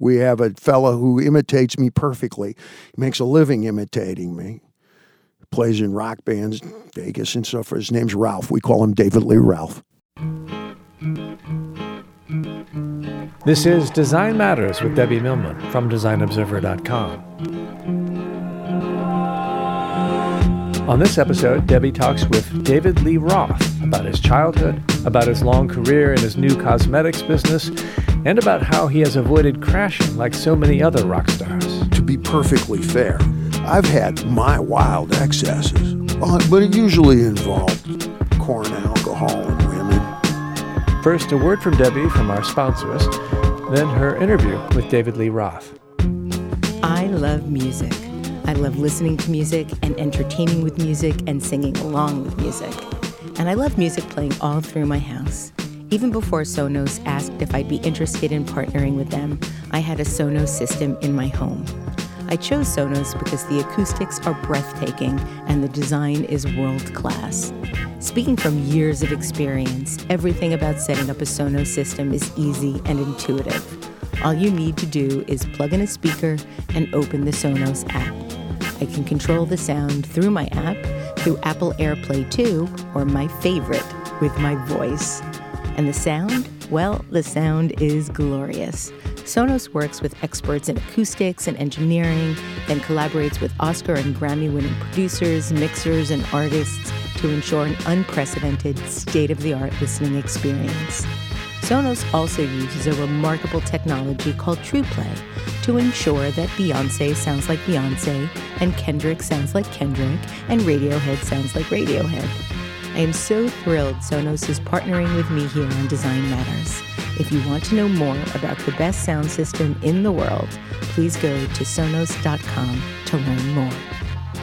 We have a fellow who imitates me perfectly. He makes a living imitating me. Plays in rock bands, Vegas and so forth. His name's Ralph. We call him David Lee Ralph. This is Design Matters with Debbie Millman from DesignObserver.com. On this episode, Debbie talks with David Lee Roth about his childhood, about his long career in his new cosmetics business, and about how he has avoided crashing like so many other rock stars. To be perfectly fair, I've had my wild excesses, uh, but it usually involved corn, alcohol, and women. First, a word from Debbie from our sponsors, then her interview with David Lee Roth. I love music. I love listening to music and entertaining with music and singing along with music. And I love music playing all through my house. Even before Sonos asked if I'd be interested in partnering with them, I had a Sonos system in my home. I chose Sonos because the acoustics are breathtaking and the design is world class. Speaking from years of experience, everything about setting up a Sonos system is easy and intuitive. All you need to do is plug in a speaker and open the Sonos app. I can control the sound through my app, through Apple AirPlay 2, or my favorite, with my voice. And the sound? Well, the sound is glorious. Sonos works with experts in acoustics and engineering, then collaborates with Oscar and Grammy winning producers, mixers, and artists to ensure an unprecedented, state of the art listening experience. Sonos also uses a remarkable technology called TruePlay to ensure that Beyonce sounds like Beyonce, and Kendrick sounds like Kendrick, and Radiohead sounds like Radiohead. I am so thrilled Sonos is partnering with me here on Design Matters. If you want to know more about the best sound system in the world, please go to sonos.com to learn more.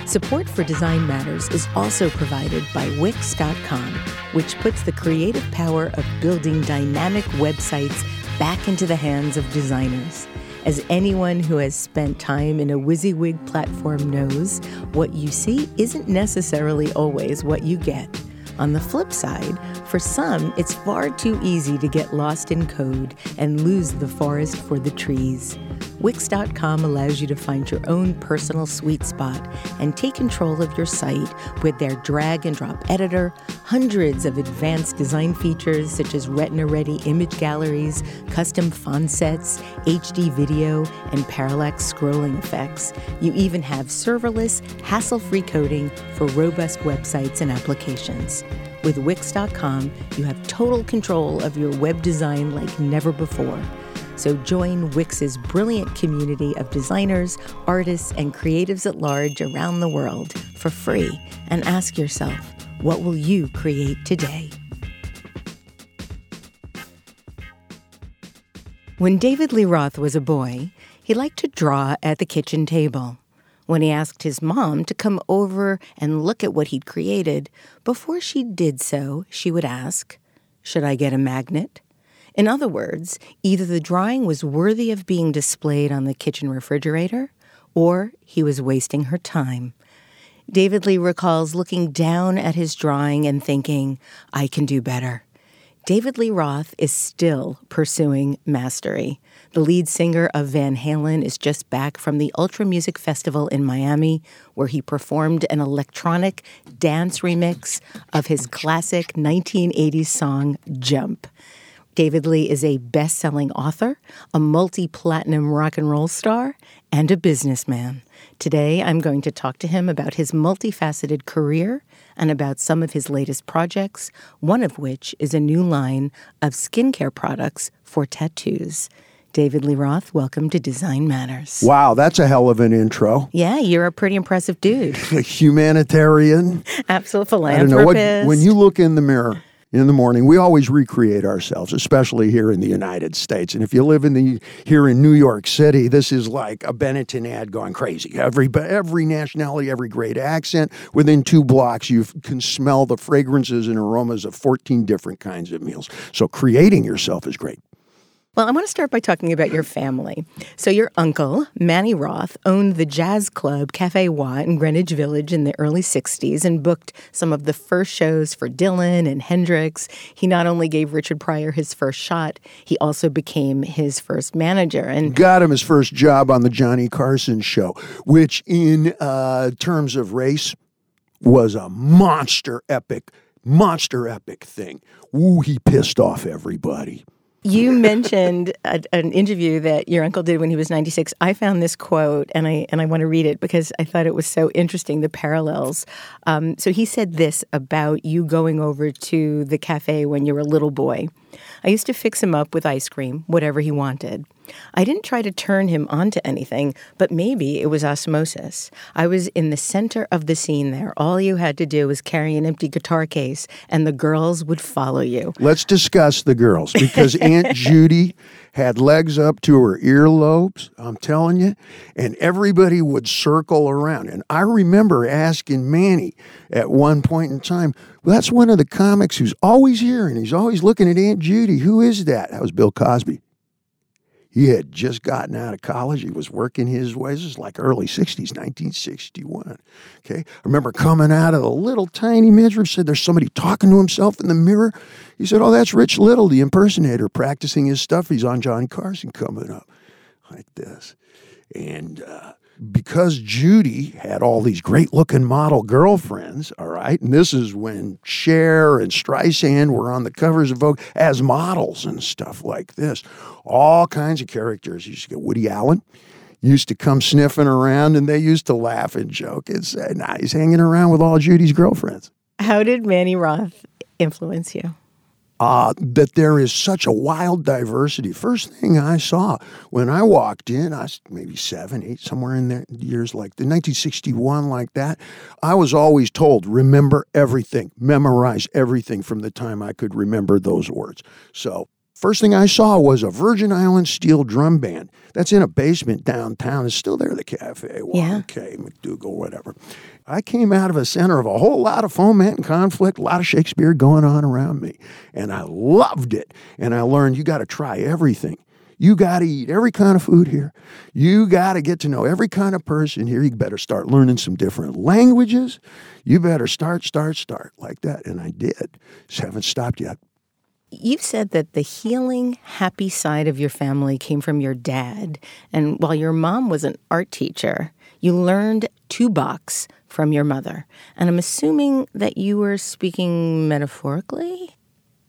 Support for Design Matters is also provided by Wix.com, which puts the creative power of building dynamic websites back into the hands of designers. As anyone who has spent time in a WYSIWYG platform knows, what you see isn't necessarily always what you get. On the flip side, for some, it's far too easy to get lost in code and lose the forest for the trees. Wix.com allows you to find your own personal sweet spot and take control of your site with their drag and drop editor, hundreds of advanced design features such as retina ready image galleries, custom font sets, HD video, and parallax scrolling effects. You even have serverless, hassle free coding for robust websites and applications. With Wix.com, you have total control of your web design like never before. So join Wix's brilliant community of designers, artists, and creatives at large around the world for free and ask yourself, what will you create today? When David Lee Roth was a boy, he liked to draw at the kitchen table. When he asked his mom to come over and look at what he'd created, before she did so, she would ask, Should I get a magnet? In other words, either the drawing was worthy of being displayed on the kitchen refrigerator, or he was wasting her time. David Lee recalls looking down at his drawing and thinking, I can do better. David Lee Roth is still pursuing mastery. The lead singer of Van Halen is just back from the Ultra Music Festival in Miami, where he performed an electronic dance remix of his classic 1980s song, Jump. David Lee is a best selling author, a multi platinum rock and roll star, and a businessman. Today, I'm going to talk to him about his multifaceted career and about some of his latest projects, one of which is a new line of skincare products for tattoos. David Lee Roth, welcome to Design Matters. Wow, that's a hell of an intro. Yeah, you're a pretty impressive dude. A humanitarian. Absolute I philanthropist. don't know what when you look in the mirror in the morning, we always recreate ourselves, especially here in the United States. And if you live in the here in New York City, this is like a Benetton ad going crazy. Every every nationality, every great accent. Within two blocks, you can smell the fragrances and aromas of 14 different kinds of meals. So creating yourself is great. Well, I want to start by talking about your family. So, your uncle, Manny Roth, owned the jazz club Cafe Wha in Greenwich Village in the early 60s and booked some of the first shows for Dylan and Hendrix. He not only gave Richard Pryor his first shot, he also became his first manager. And got him his first job on the Johnny Carson show, which, in uh, terms of race, was a monster epic, monster epic thing. Ooh, he pissed off everybody. You mentioned a, an interview that your uncle did when he was 96. I found this quote and I and I want to read it because I thought it was so interesting the parallels. Um, so he said this about you going over to the cafe when you were a little boy. I used to fix him up with ice cream, whatever he wanted. I didn't try to turn him onto anything, but maybe it was osmosis. I was in the center of the scene there. All you had to do was carry an empty guitar case, and the girls would follow you. Let's discuss the girls because Aunt Judy had legs up to her earlobes, I'm telling you, and everybody would circle around. And I remember asking Manny at one point in time, well, that's one of the comics who's always here and he's always looking at Aunt Judy. Who is that? That was Bill Cosby. He had just gotten out of college. He was working his way. This is like early 60s, 1961. Okay. I remember coming out of the little tiny midriff, said there's somebody talking to himself in the mirror. He said, Oh, that's Rich Little, the impersonator, practicing his stuff. He's on John Carson coming up like this. And uh, because Judy had all these great looking model girlfriends, all right, and this is when Cher and Streisand were on the covers of Vogue as models and stuff like this. All kinds of characters. You used to get Woody Allen used to come sniffing around and they used to laugh and joke and say, uh, nah, he's hanging around with all Judy's girlfriends. How did Manny Roth influence you? Uh, that there is such a wild diversity. First thing I saw when I walked in, I was maybe seven, eight, somewhere in there, years like the 1961, like that. I was always told, remember everything, memorize everything from the time I could remember those words. So First thing I saw was a Virgin Islands steel drum band that's in a basement downtown. It's still there, the cafe. Yeah. Okay, MacDougal, whatever. I came out of a center of a whole lot of foment and conflict, a lot of Shakespeare going on around me. And I loved it. And I learned you got to try everything. You got to eat every kind of food here. You got to get to know every kind of person here. You better start learning some different languages. You better start, start, start like that. And I did. Just haven't stopped yet. You've said that the healing, happy side of your family came from your dad. And while your mom was an art teacher, you learned to box from your mother. And I'm assuming that you were speaking metaphorically?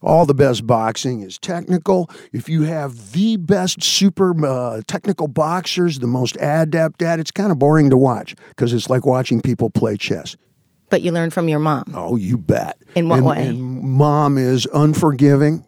All the best boxing is technical. If you have the best super uh, technical boxers, the most adept at it, it's kind of boring to watch because it's like watching people play chess. But you learned from your mom. Oh, you bet. In what and, way? And mom is unforgiving.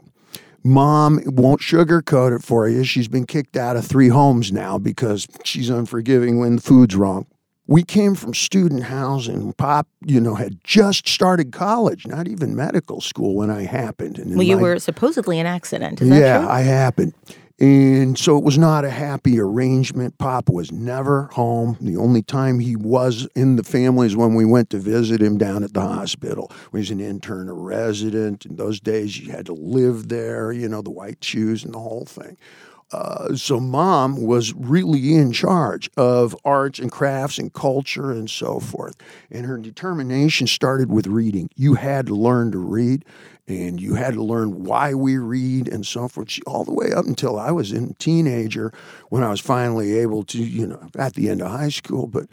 Mom won't sugarcoat it for you. She's been kicked out of three homes now because she's unforgiving when the food's wrong. We came from student housing. Pop, you know, had just started college, not even medical school when I happened. And Well, you my- were supposedly an accident. Is that yeah, true? I happened. And so it was not a happy arrangement. Pop was never home. The only time he was in the family is when we went to visit him down at the hospital. He was an intern, a resident. In those days, you had to live there, you know, the white shoes and the whole thing. Uh, so mom was really in charge of arts and crafts and culture and so forth. And her determination started with reading. You had to learn to read. And you had to learn why we read and so forth, all the way up until I was a teenager when I was finally able to, you know, at the end of high school. But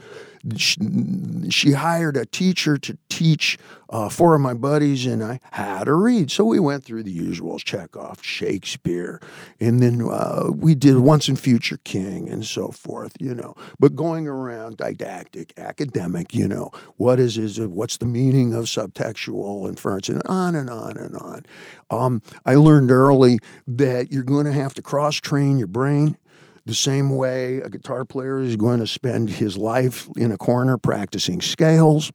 she, hired a teacher to teach uh, four of my buddies and I how to read. So we went through the usuals, Chekhov, Shakespeare, and then uh, we did Once and Future King and so forth, you know. But going around didactic, academic, you know, what is is it, what's the meaning of subtextual inference, and on and on and on. Um, I learned early that you're going to have to cross train your brain the same way a guitar player is going to spend his life in a corner practicing scales,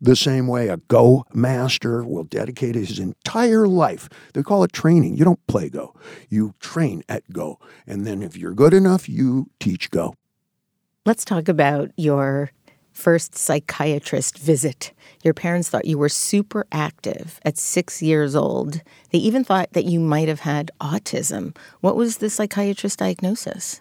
the same way a Go master will dedicate his entire life. They call it training. You don't play Go, you train at Go. And then if you're good enough, you teach Go. Let's talk about your first psychiatrist visit. Your parents thought you were super active at six years old. They even thought that you might have had autism. What was the psychiatrist diagnosis?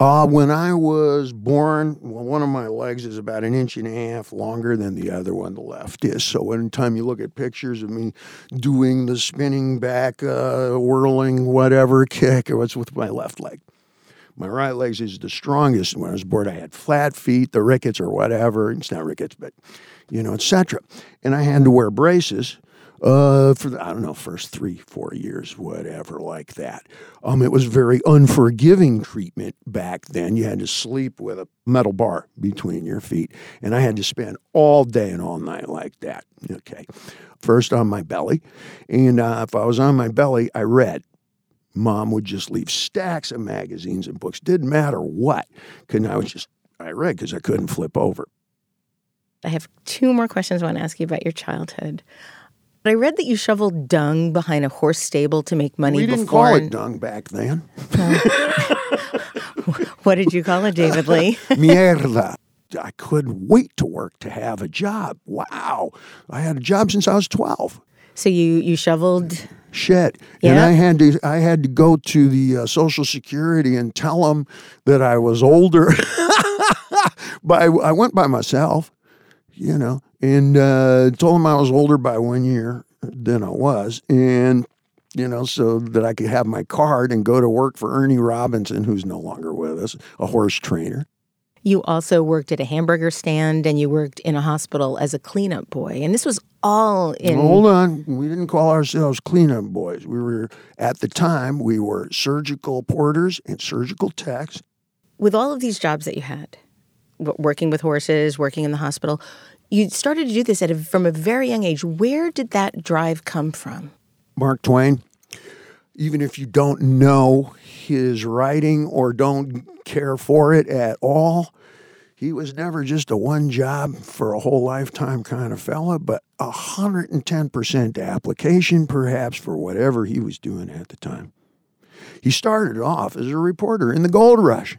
Uh, when I was born, well, one of my legs is about an inch and a half longer than the other one, the left is. So anytime you look at pictures of me doing the spinning back, uh, whirling, whatever kick, it was with my left leg. My right leg is the strongest. When I was born, I had flat feet, the rickets or whatever. It's not rickets, but you know, etc. And I had to wear braces uh, for the, I don't know, first three, four years, whatever, like that. Um, it was very unforgiving treatment back then. You had to sleep with a metal bar between your feet, and I had to spend all day and all night like that. Okay, first on my belly, and uh, if I was on my belly, I read. Mom would just leave stacks of magazines and books. Didn't matter what, because I was just I read because I couldn't flip over. I have two more questions I want to ask you about your childhood. I read that you shoveled dung behind a horse stable to make money we didn't before. call it dung back then. what did you call it, David Lee? Mierda. I couldn't wait to work to have a job. Wow. I had a job since I was 12. So you you shoveled shit. Yeah. And I had to I had to go to the uh, Social Security and tell them that I was older. but I, I went by myself, you know and uh, told him I was older by one year than I was, and you know, so that I could have my card and go to work for Ernie Robinson, who's no longer with us, a horse trainer. You also worked at a hamburger stand and you worked in a hospital as a cleanup boy. And this was all in. Hold on. We didn't call ourselves cleanup boys. We were, at the time, we were surgical porters and surgical techs. With all of these jobs that you had, working with horses, working in the hospital, you started to do this at a, from a very young age. Where did that drive come from? Mark Twain. Even if you don't know his writing or don't care for it at all, he was never just a one job for a whole lifetime kind of fella, but 110% application, perhaps, for whatever he was doing at the time. He started off as a reporter in the gold rush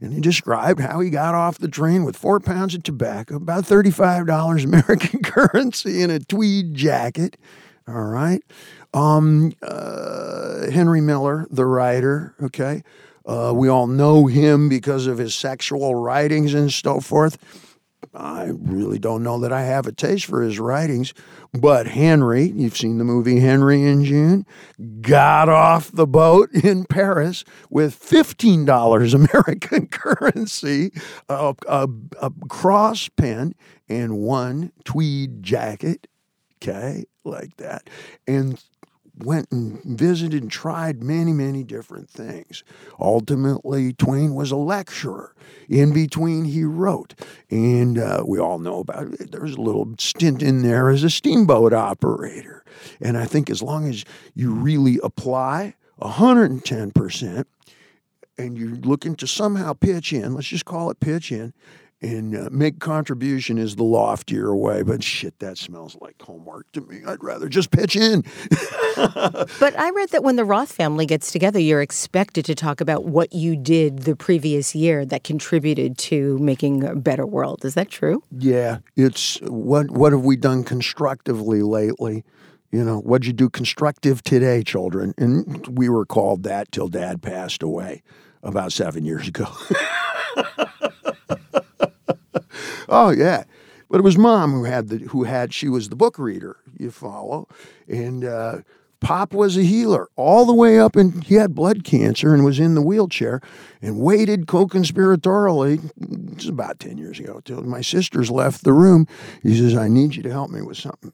and he described how he got off the train with four pounds of tobacco, about $35 American currency, in a tweed jacket. All right. Um, uh, Henry Miller, the writer, okay. Uh, we all know him because of his sexual writings and so forth. I really don't know that I have a taste for his writings, but Henry, you've seen the movie Henry and June, got off the boat in Paris with $15 American currency, a, a, a cross pen, and one tweed jacket. Okay, like that. And went and visited and tried many, many different things. Ultimately, Twain was a lecturer. In between, he wrote. And uh, we all know about it. There was a little stint in there as a steamboat operator. And I think as long as you really apply 110%, and you're looking to somehow pitch in, let's just call it pitch in, and uh, make contribution is the loftier way. But shit, that smells like homework to me. I'd rather just pitch in. but I read that when the Roth family gets together, you're expected to talk about what you did the previous year that contributed to making a better world. Is that true? Yeah, it's what what have we done constructively lately? You know, what'd you do constructive today, children? And we were called that till Dad passed away about seven years ago. Oh, yeah. But it was mom who had the who had she was the book reader. You follow, and uh, Pop was a healer all the way up, and he had blood cancer and was in the wheelchair and waited co-conspiratorially. It's about ten years ago till my sisters left the room. He says, "I need you to help me with something."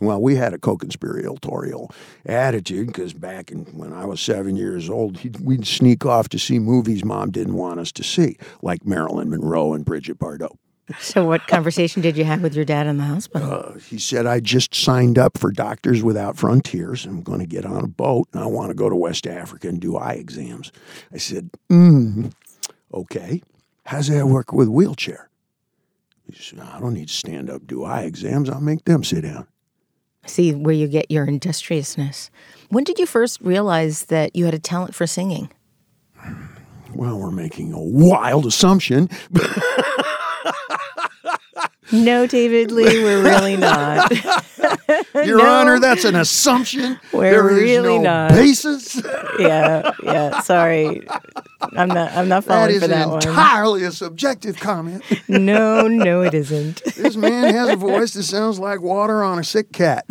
Well, we had a co-conspiratorial attitude because back in, when I was seven years old, we'd sneak off to see movies mom didn't want us to see, like Marilyn Monroe and Brigitte Bardot. So, what conversation did you have with your dad in the hospital? Uh, he said, I just signed up for Doctors Without Frontiers. I'm going to get on a boat and I want to go to West Africa and do eye exams. I said, mm, okay. How's that work with wheelchair? He said, I don't need to stand up, do eye exams. I'll make them sit down. See where you get your industriousness. When did you first realize that you had a talent for singing? Well, we're making a wild assumption. No, David Lee, we're really not. Your No. Honor, that's an assumption. We're There is really no not. basis. yeah, yeah. Sorry, I'm not. I'm not That falling is for that one. That is entirely a subjective comment. No, no, it isn't. this man has a voice that sounds like water on a sick cat.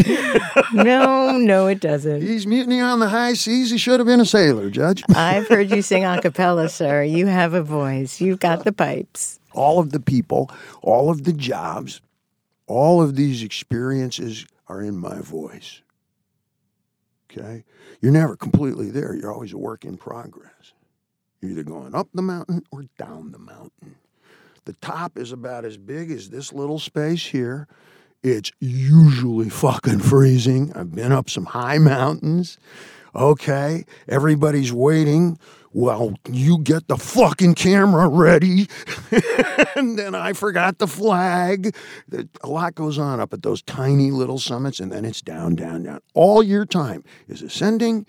No, no, it doesn't. He's mutiny on the high seas. He should have been a sailor, Judge. I've heard you sing a cappella, sir. You have a voice. You've got the pipes. all of the people, all of the jobs, all of these experiences are in my voice. Okay? You're never completely there. You're always a work in progress. You're either going up the mountain or down the mountain. The top is about as big as this little space here. It's usually fucking freezing. I've been up some high mountains. Okay, everybody's waiting. Well, you get the fucking camera ready. and then I forgot the flag. A lot goes on up at those tiny little summits, and then it's down, down, down. All your time is ascending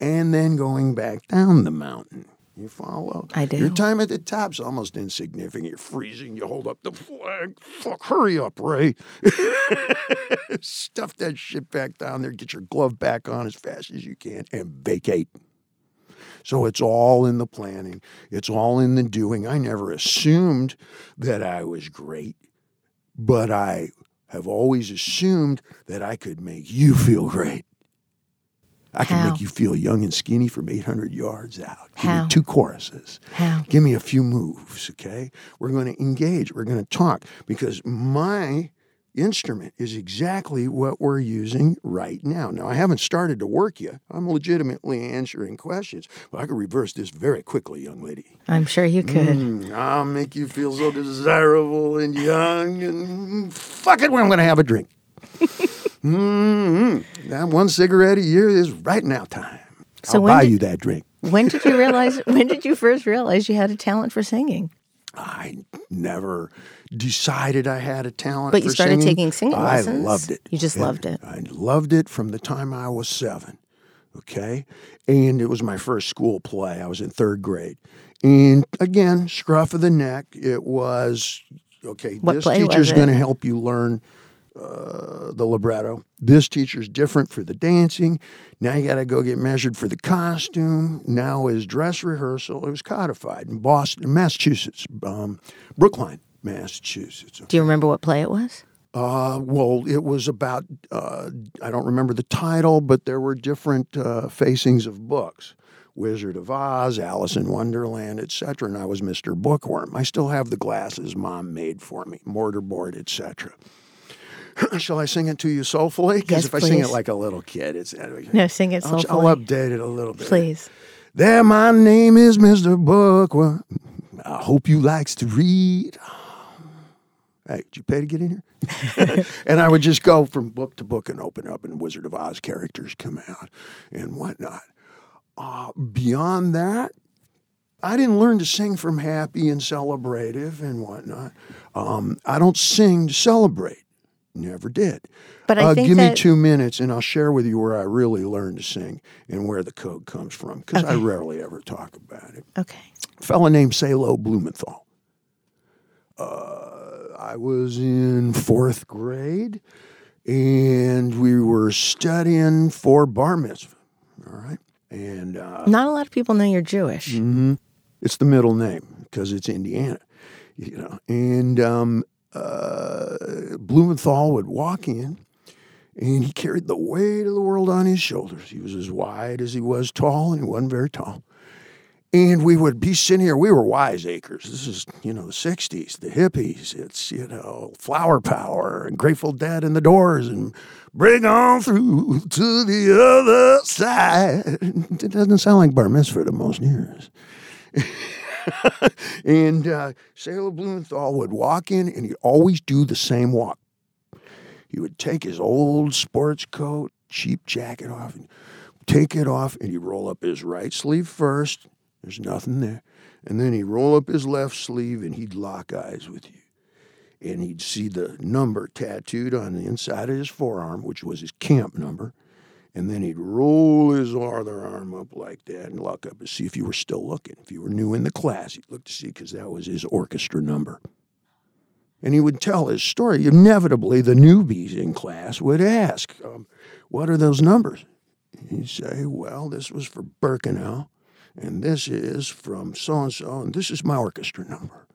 and then going back down the mountain. You follow? I do. Your time at the top's almost insignificant. You're freezing. You hold up the flag. Fuck, hurry up, Ray. Stuff that shit back down there. Get your glove back on as fast as you can and vacate. So it's all in the planning. It's all in the doing. I never assumed that I was great, but I have always assumed that I could make you feel great. I can How? make you feel young and skinny from 800 yards out. Give How? me two choruses. How? Give me a few moves, okay? We're going to engage. We're going to talk because my instrument is exactly what we're using right now. Now, I haven't started to work yet. I'm legitimately answering questions, but I could reverse this very quickly, young lady. I'm sure you could. Mm, I'll make you feel so desirable and young, and fuck it, when I'm going to have a drink. mm That one cigarette a year is right now time. So I'll buy did- you that drink. When did you realize? when did you first realize you had a talent for singing? I never decided I had a talent. But you for started singing. taking singing I lessons? loved it. You just And loved it. I loved it from the time I was seven. Okay, and it was my first school play. I was in third grade, and again, scruff of the neck. It was okay. What this play was teacher's going to help you learn uh, the libretto. This teacher's different for the dancing. Now you got to go get measured for the costume. Now is dress rehearsal. It was codified in Boston, Massachusetts, um, Brookline, Massachusetts. Do you remember what play it was? Uh, well, it was about, uh, I don't remember the title, but there were different uh, facings of books Wizard of Oz, Alice in Wonderland, etc. And I was Mr. Bookworm. I still have the glasses mom made for me, mortarboard, etc. Shall I sing it to you soulfully? Because Yes, if I sing it please. like a little kid, it's. No, sing it I'll, I'll update it a little bit. Please. There, my name is Mr. Bookworm. I hope you likes to read. Hey, did you pay to get in here? and I would just go from book to book and open up, and Wizard of Oz characters come out and whatnot. Uh, beyond that, I didn't learn to sing from happy and celebrative and whatnot. Um, I don't sing to celebrate. Never did. But I uh, give that- me two minutes, and I'll share with you where I really learned to sing and where the code comes from, because I rarely ever talk about it. Okay. A fella named Salo Blumenthal. Uh, I was in fourth grade, and we were studying for bar mitzvah. All right, and uh, Not a lot of people know you're Jewish. Mm-hmm. it's the middle name because it's Indiana, you know. And um, uh, Blumenthal would walk in and he carried the weight of the world on his shoulders. He was as wide as he was tall, and he wasn't very tall. And we would be sitting here. We were wiseacres. This is, you know, the 60s, the hippies. It's, you know, flower power and Grateful Dead and the doors and bring on through to the other side. It doesn't sound like bar mitzvah to most ears. and uh, Sailor Blumenthal would walk in and he'd always do the same walk. He would take his old sports coat, cheap jacket off, and take it off, and he'd roll up his right sleeve first there's nothing there. And then he'd roll up his left sleeve and he'd lock eyes with you. And he'd see the number tattooed on the inside of his forearm, which was his camp number. And then he'd roll his other arm up like that and lock up to see if you were still looking. If you were new in the class, he'd look to see because that was his orchestra number. And he would tell his story. Inevitably, the newbies in class would ask, um, What are those numbers? He'd say, Well, this was for Birkenau and this is from so and so, and this is my orchestra number.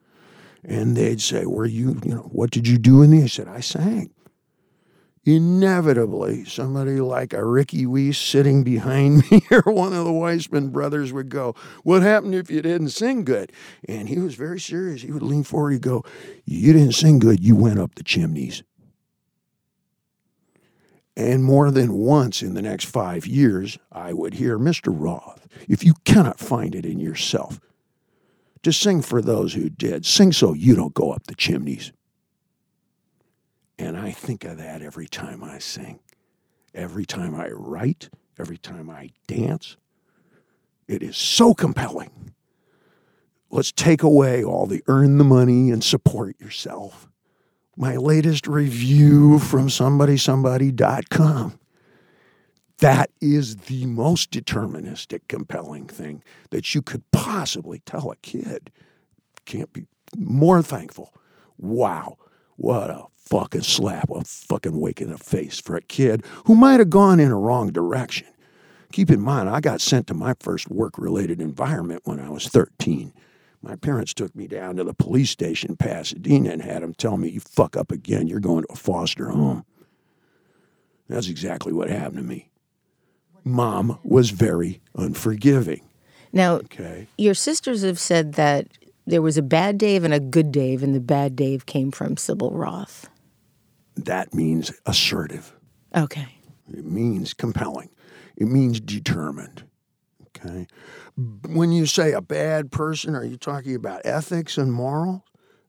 And they'd say, Were you, you know, what did you do in the? I said, I sang. Inevitably, somebody like a Ricky Weiss sitting behind me or one of the Weissman brothers would go, What happened if you didn't sing good? And he was very serious. He would lean forward, he'd go, You didn't sing good, you went up the chimneys. And more than once in the next five years, I would hear, Mr. Roth, if you cannot find it in yourself to sing for those who did, sing so you don't go up the chimneys. I think of that every time I sing, every time I write, every time I dance. It is so compelling. Let's take away all the earn the money and support yourself my latest review from somebodysomebody.com. That is the most deterministic, compelling thing that you could possibly tell a kid. Can't be more thankful. Wow, what a fucking slap, a fucking wake in the face for a kid who might have gone in a wrong direction. Keep in mind, I got sent to my first work related environment when I was 13. My parents took me down to the police station in Pasadena and had them tell me, You fuck up again, you're going to a foster home. That's exactly what happened to me. Mom was very unforgiving. Now, okay. your sisters have said that there was a bad Dave and a good Dave, and the bad Dave came from Sibyl Roth. That means assertive. Okay. It means compelling. It means determined. Okay. When you say a bad person, are you talking about ethics and morals?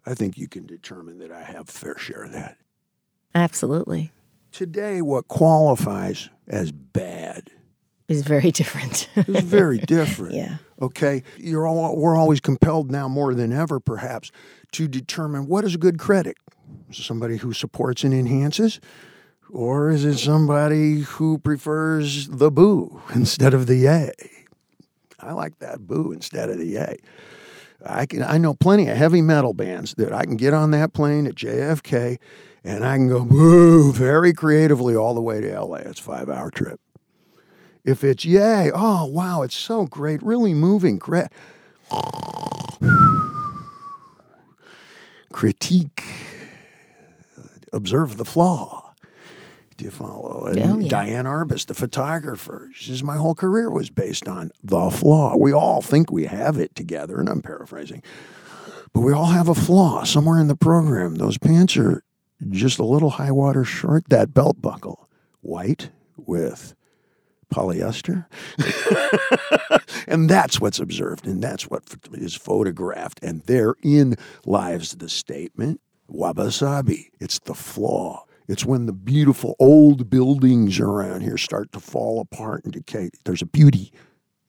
I think you can determine that I have fair share of that. Absolutely. Today, what qualifies as bad is very different. is very different. yeah. Okay. You're all, we're always compelled now more than ever, perhaps, to determine what is a good critic. Is it somebody who supports and enhances? Or is it somebody who prefers the boo instead of the yay? I like that boo instead of the yay. I can I know plenty of heavy metal bands that I can get on that plane at JFK and I can go boo very creatively all the way to LA. It's a five hour trip. If it's yay, oh wow, it's so great, really moving. Cre- critique, observe the flaw do you follow? And oh, yeah. Diane Arbus, the photographer, she says, My whole career was based on the flaw. We all think we have it together, and I'm paraphrasing, but we all have a flaw somewhere in the program. Those pants are just a little high water short, that belt buckle, white with polyester. and that's what's observed, and that's what is photographed. And therein lies the statement wabi-sabi. It's the flaw. It's when the beautiful old buildings around here start to fall apart and decay. There's a beauty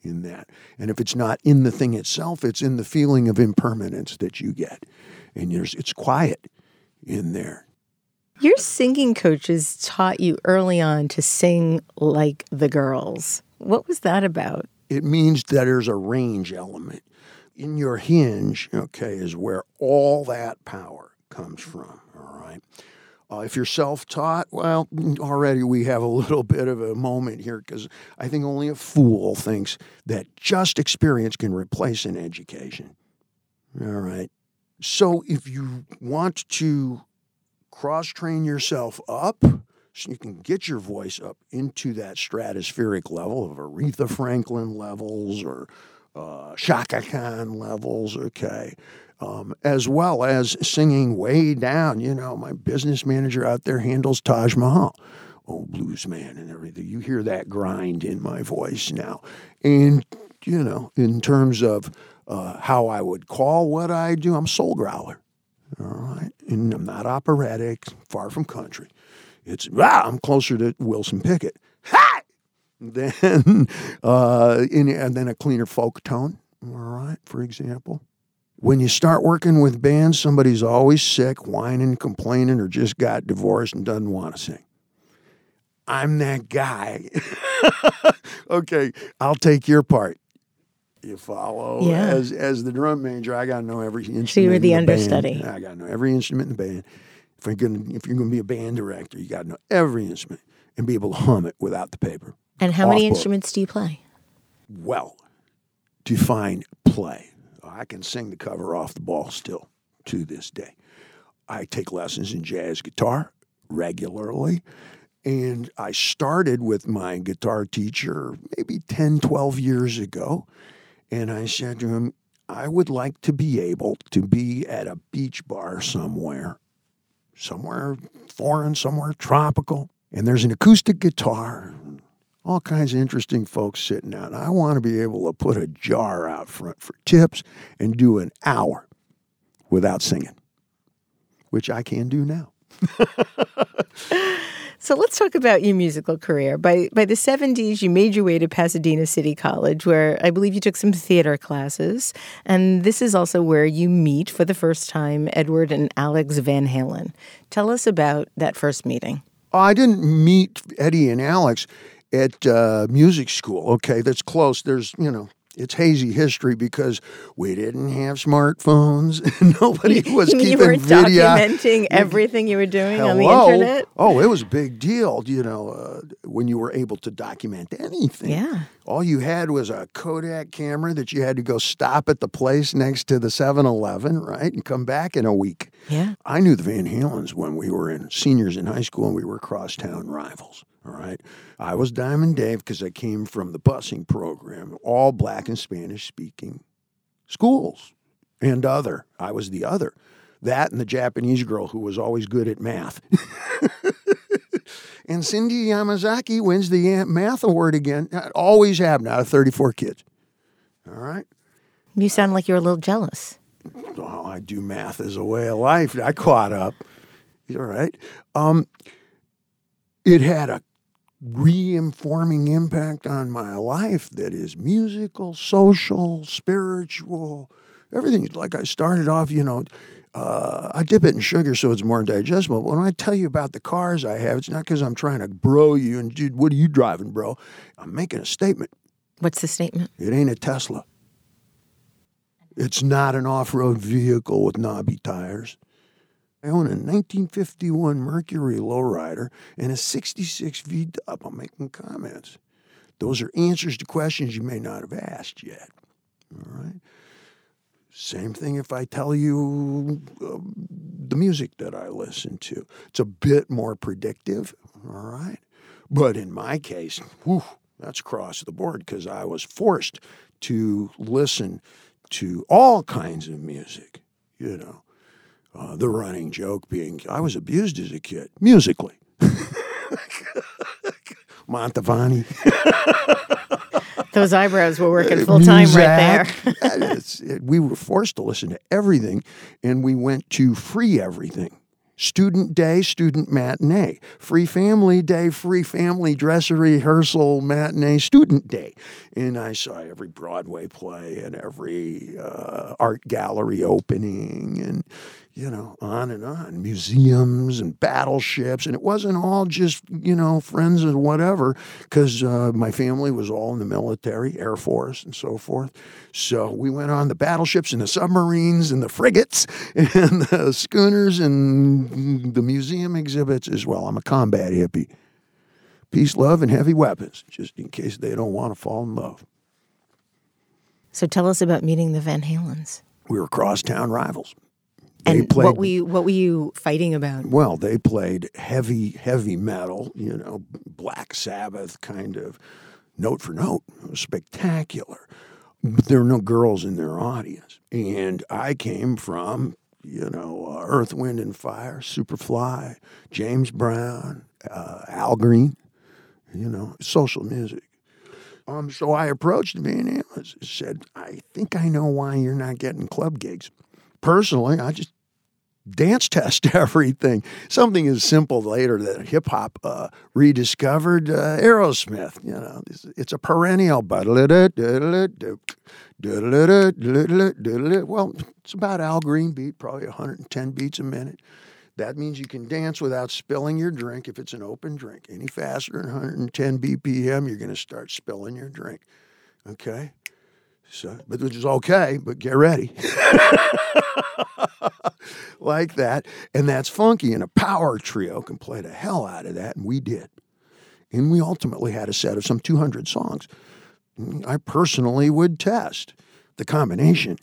in that. And if it's not in the thing itself, it's in the feeling of impermanence that you get. And there's, it's quiet in there. Your singing coaches taught you early on to sing like the girls. What was that about? It means that there's a range element. In your hinge, okay, is where all that power comes from, all right? Uh, if you're self taught, well, already we have a little bit of a moment here because I think only a fool thinks that just experience can replace an education. All right. So if you want to cross train yourself up so you can get your voice up into that stratospheric level of Aretha Franklin levels or uh, Chaka Khan levels, okay, um, as well as singing way down. You know, my business manager out there handles Taj Mahal. Oh, blues man and everything. You hear that grind in my voice now. And, you know, in terms of uh, how I would call what I do, I'm soul growler. All right. And I'm not operatic, far from country. It's, ah, I'm closer to Wilson Pickett. Ha! Then, uh, and then a cleaner folk tone. All right, for example. When you start working with bands, somebody's always sick, whining, complaining, or just got divorced and doesn't want to sing. I'm that guy. okay, I'll take your part. You follow? Yeah. As as the drum major, I gotta know every instrument. So you were the in band. understudy. I gotta know every instrument in the band. If you're gonna if you're gonna be a band director, you gotta know every instrument and be able to hum it without the paper. And how many book. instruments do you play? Well, define play. I can sing the cover off the ball still to this day. I take lessons in jazz guitar regularly. And I started with my guitar teacher maybe 10, 12 years ago. And I said to him, I would like to be able to be at a beach bar somewhere, somewhere foreign, somewhere tropical. And there's an acoustic guitar, all kinds of interesting folks sitting out. I want to be able to put a jar out front for tips and do an hour without singing, which I can do now. So let's talk about your musical career. By by the 70s, you made your way to Pasadena City College, where I believe you took some theater classes. And this is also where you meet for the first time Edward and Alex Van Halen. Tell us about that first meeting. I didn't meet Eddie and Alex at uh, music school. Okay, that's close. There's, you know, it's hazy history because we didn't have smartphones. Nobody was you mean you keeping were video. documenting everything you were doing on the Hello? internet? Oh, it was a big deal, you know, uh, when you were able to document anything. Yeah. All you had was a Kodak camera that you had to go stop at the place next to the 7 Eleven, right? And come back in a week. Yeah. I knew the Van Halens when we were in seniors in high school and we were crosstown rivals. All right. I was Diamond Dave because I came from the busing program, all black and Spanish speaking schools and other. I was the other. That and the Japanese girl who was always good at math. and Cindy Yamazaki wins the math award again. That always happened out of 34 kids. All right. You sound like you're a little jealous. Well, I do math as a way of life. I caught up. All right. Um, it had a re-informing impact on my life that is musical, social, spiritual, everything. Like I started off, you know, uh, I dip it in sugar so it's more digestible. But when I tell you about the cars I have, it's not because I'm trying to bro you and dude, what are you driving, bro? I'm making a statement. What's the statement? It ain't a Tesla. It's not an off-road vehicle with knobby tires. I own a 1951 Mercury lowrider and a 66 V dub. I'm making comments. Those are answers to questions you may not have asked yet. All right. Same thing if I tell you uh, the music that I listen to. It's a bit more predictive. All right. But in my case, whew, that's across the board because I was forced to listen to all kinds of music, you know. Uh, the running joke being I was abused as a kid, musically. Mantovani. Those eyebrows were working full time right there. It- we were forced to listen to everything, and we went to free everything. Student day, student matinee. Free family day, free family dress rehearsal matinee, student day. And I saw every Broadway play and every uh, art gallery opening and, you know, on and on. Museums and battleships. And it wasn't all just, you know, friends and whatever, because uh, my family was all in the military, Air Force, and so forth. So we went on the battleships and the submarines and the frigates and the schooners and the museum exhibits as well. I'm a combat hippie. Peace, love, and heavy weapons, just in case they don't want to fall in love. So tell us about meeting the Van Halens. We were crosstown rivals. They And played what were you what were you fighting about? well, they played heavy, heavy metal, you know, Black Sabbath kind of note for note. It was spectacular. But there were no girls in their audience. And I came from, you know, uh, Earth, Wind, and Fire, Superfly, James Brown, uh, Al Green, you know, social music. Um, so I approached Van Halen and said, I think I know why you're not getting club gigs. Personally, I just dance test everything. Something as simple later that hip hop uh, rediscovered uh, Aerosmith. You know, it's, it's a perennial. Well, it's about Al Green beat, probably 110 beats a minute. That means you can dance without spilling your drink if it's an open drink. Any faster than 110 BPM, you're going to start spilling your drink. Okay? So, but which is okay, but get ready. like that. And that's funky. And a power trio can play the hell out of that. And we did. And we ultimately had a set of some 200 songs. I personally would test. The combination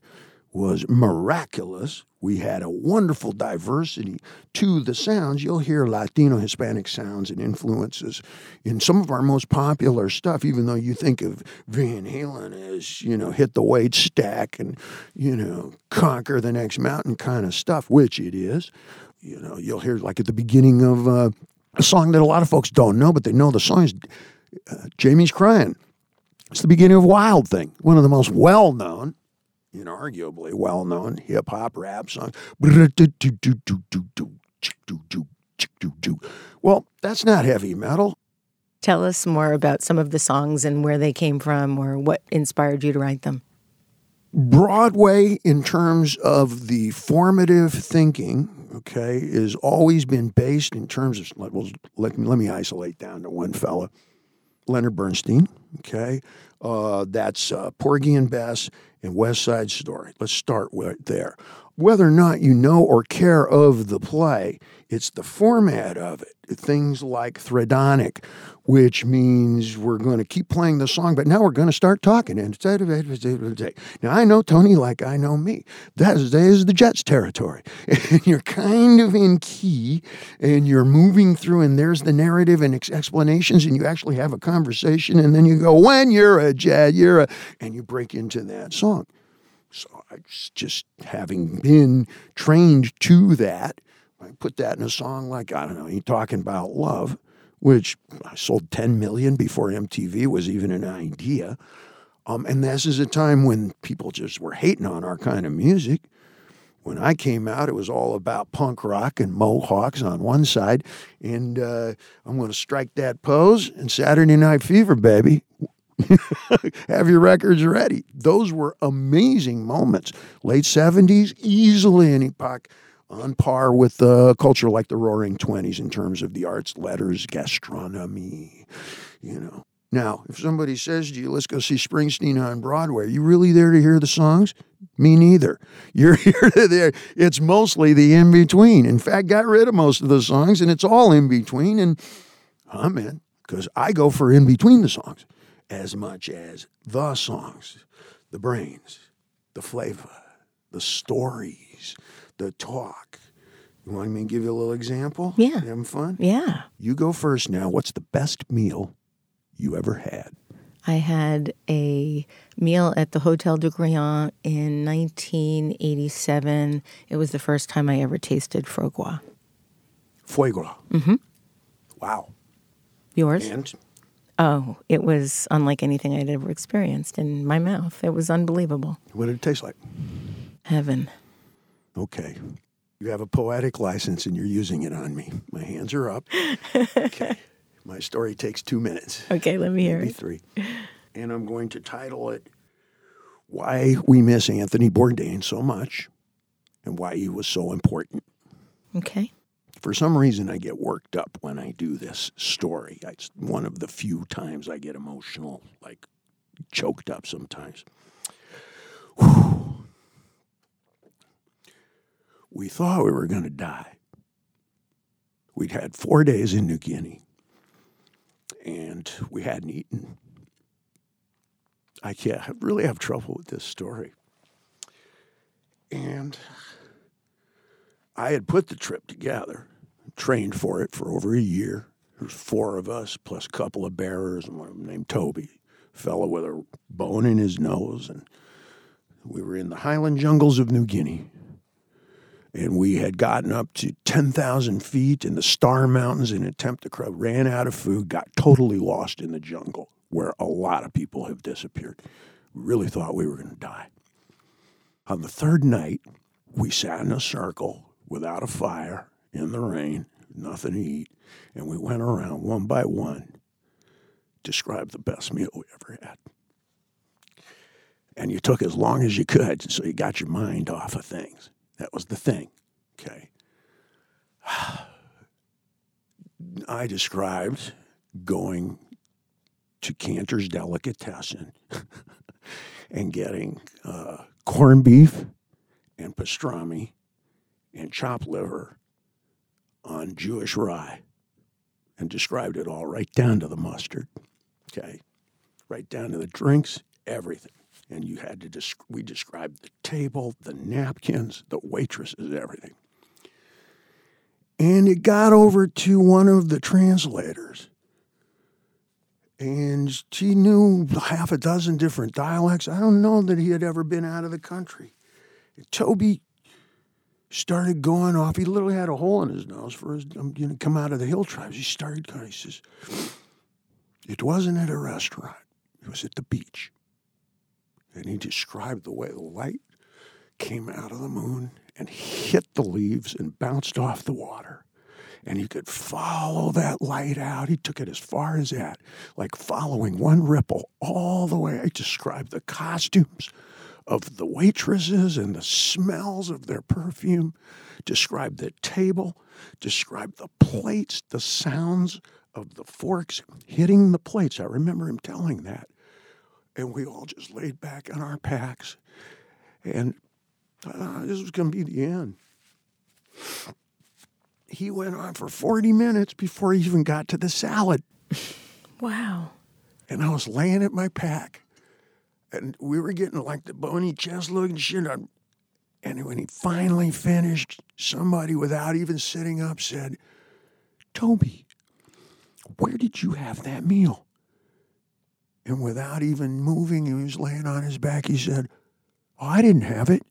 was miraculous. We had a wonderful diversity to the sounds. You'll hear Latino, Hispanic sounds and influences in some of our most popular stuff, even though you think of Van Halen as, you know, hit the weight stack and, you know, conquer the next mountain kind of stuff, which it is. You know, you'll hear like at the beginning of uh, a song that a lot of folks don't know, but they know the song is uh, Jamie's Crying. It's the beginning of Wild Thing, one of the most well known inarguably well known hip hop rap songs. Well, that's not heavy metal. Tell us more about some of the songs and where they came from or what inspired you to write them. Broadway, in terms of the formative thinking, okay, has always been based in terms of, let, well, let, me, let me isolate down to one fella Leonard Bernstein, okay? Uh, that's uh, Porgy and Bess and West Side Story. Let's start right there. Whether or not you know or care of the play, it's the format of it. Things like thredonic, which means we're going to keep playing the song, but now we're going to start talking. And now I know Tony like I know me. That is, that is the Jets territory. And you're kind of in key and you're moving through, and there's the narrative and ex- explanations, and you actually have a conversation, and then you go, When you're a Jet, you're a, and you break into that song. So I just having been trained to that, I put that in a song like, I don't know, he talking about love, which sold 10 million before MTV was even an idea. Um, and this is a time when people just were hating on our kind of music. When I came out, it was all about punk rock and mohawks on one side, and uh, I'm going to strike that pose and Saturday Night Fever, baby. Have your records ready. Those were amazing moments. Late 70s, easily an epoch on par with a culture like the Roaring Twenties in terms of the arts, letters, gastronomy, you know. Now, if somebody says to you, let's go see Springsteen on Broadway, are you really there to hear the songs? Me neither. You're here to there. It's mostly the in between. In fact, got rid of most of the songs and it's all in between. And I'm in because I go for in between the songs as much as the songs, the brains, the flavor, the stories, the talk. You want me to give you a little example? Yeah. You having fun? Yeah. You go first now. What's the best meal you ever had? I had a meal at the Hotel du Crillon in 1987. It was the first time I ever tasted foie gras. Foie gras. Mm-hmm. Wow. Yours? And Oh, it was unlike anything I'd ever experienced in my mouth. It was unbelievable. what did it taste like? Heaven. Okay. You have a poetic license and you're using it on me. My hands are up. Okay. My story takes two minutes. Okay, let me hear maybe it. three. And I'm going to title it Why We Miss Anthony Bourdain So Much and Why He Was So Important. Okay. For some reason, I get worked up when I do this story. It's one of the few times I get emotional, like choked up sometimes. Whew. We thought we were going to die. We'd had four days in New Guinea, and we hadn't eaten. I can't I really have trouble with this story. And I had put the trip together, trained for it for over a year. There's four of us, plus a couple of bearers, and one of them named Toby, fellow with a bone in his nose. And we were in the highland jungles of New Guinea. And we had gotten up to 10,000 feet in the Star Mountains in an attempt to crow, ran out of food, got totally lost in the jungle where a lot of people have disappeared. We really thought we were going to die. On the third night, we sat in a circle without a fire in the rain, nothing to eat, and we went around one by one, described the best meal we ever had. And you took as long as you could, so you got your mind off of things. That was the thing. Okay. I described going to Cantor's Delicatessen and getting uh, corned beef and pastrami and chopped liver on Jewish rye and described it all right down to the mustard. Okay. Right down to the drinks, everything. And you had to, we described the table, the napkins, the waitresses, everything. And it got over to one of the translators. And she knew half a dozen different dialects. I don't know that he had ever been out of the country. Toby started going off. He literally had a hole in his nose for his, um, you know, come out of the hill tribes. He started going, he says, it wasn't at a restaurant. It was at the beach. And he described the way the light came out of the moon and hit the leaves and bounced off the water. And you could follow that light out. He took it as far as that, like following one ripple all the way. I described the costumes of the waitresses and the smells of their perfume, described the table, described the plates, the sounds of the forks hitting the plates. I remember him telling that. And we all just laid back on our packs. And uh, this was going to be the end. He went on for 40 minutes before he even got to the salad. Wow. And I was laying at my pack and we were getting like the bony chest looking shit. On. And when he finally finished, somebody without even sitting up said, Toby, where did you have that meal? And without even moving, he was laying on his back. He said, oh, I didn't have it.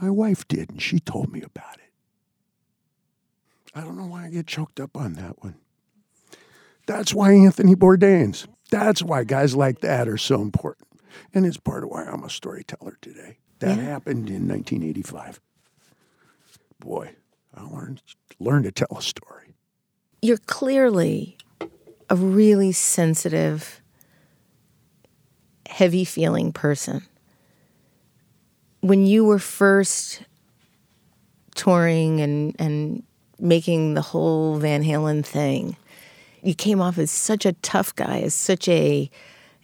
My wife did, and she told me about it. I don't know why I get choked up on that one. That's why Anthony Bourdain's. That's why guys like that are so important. And it's part of why I'm a storyteller today. That yeah. happened in 1985. Boy, I learned, learned to tell a story. You're clearly a really sensitive, heavy feeling person. When you were first touring and, and making the whole Van Halen thing, you came off as such a tough guy, as such a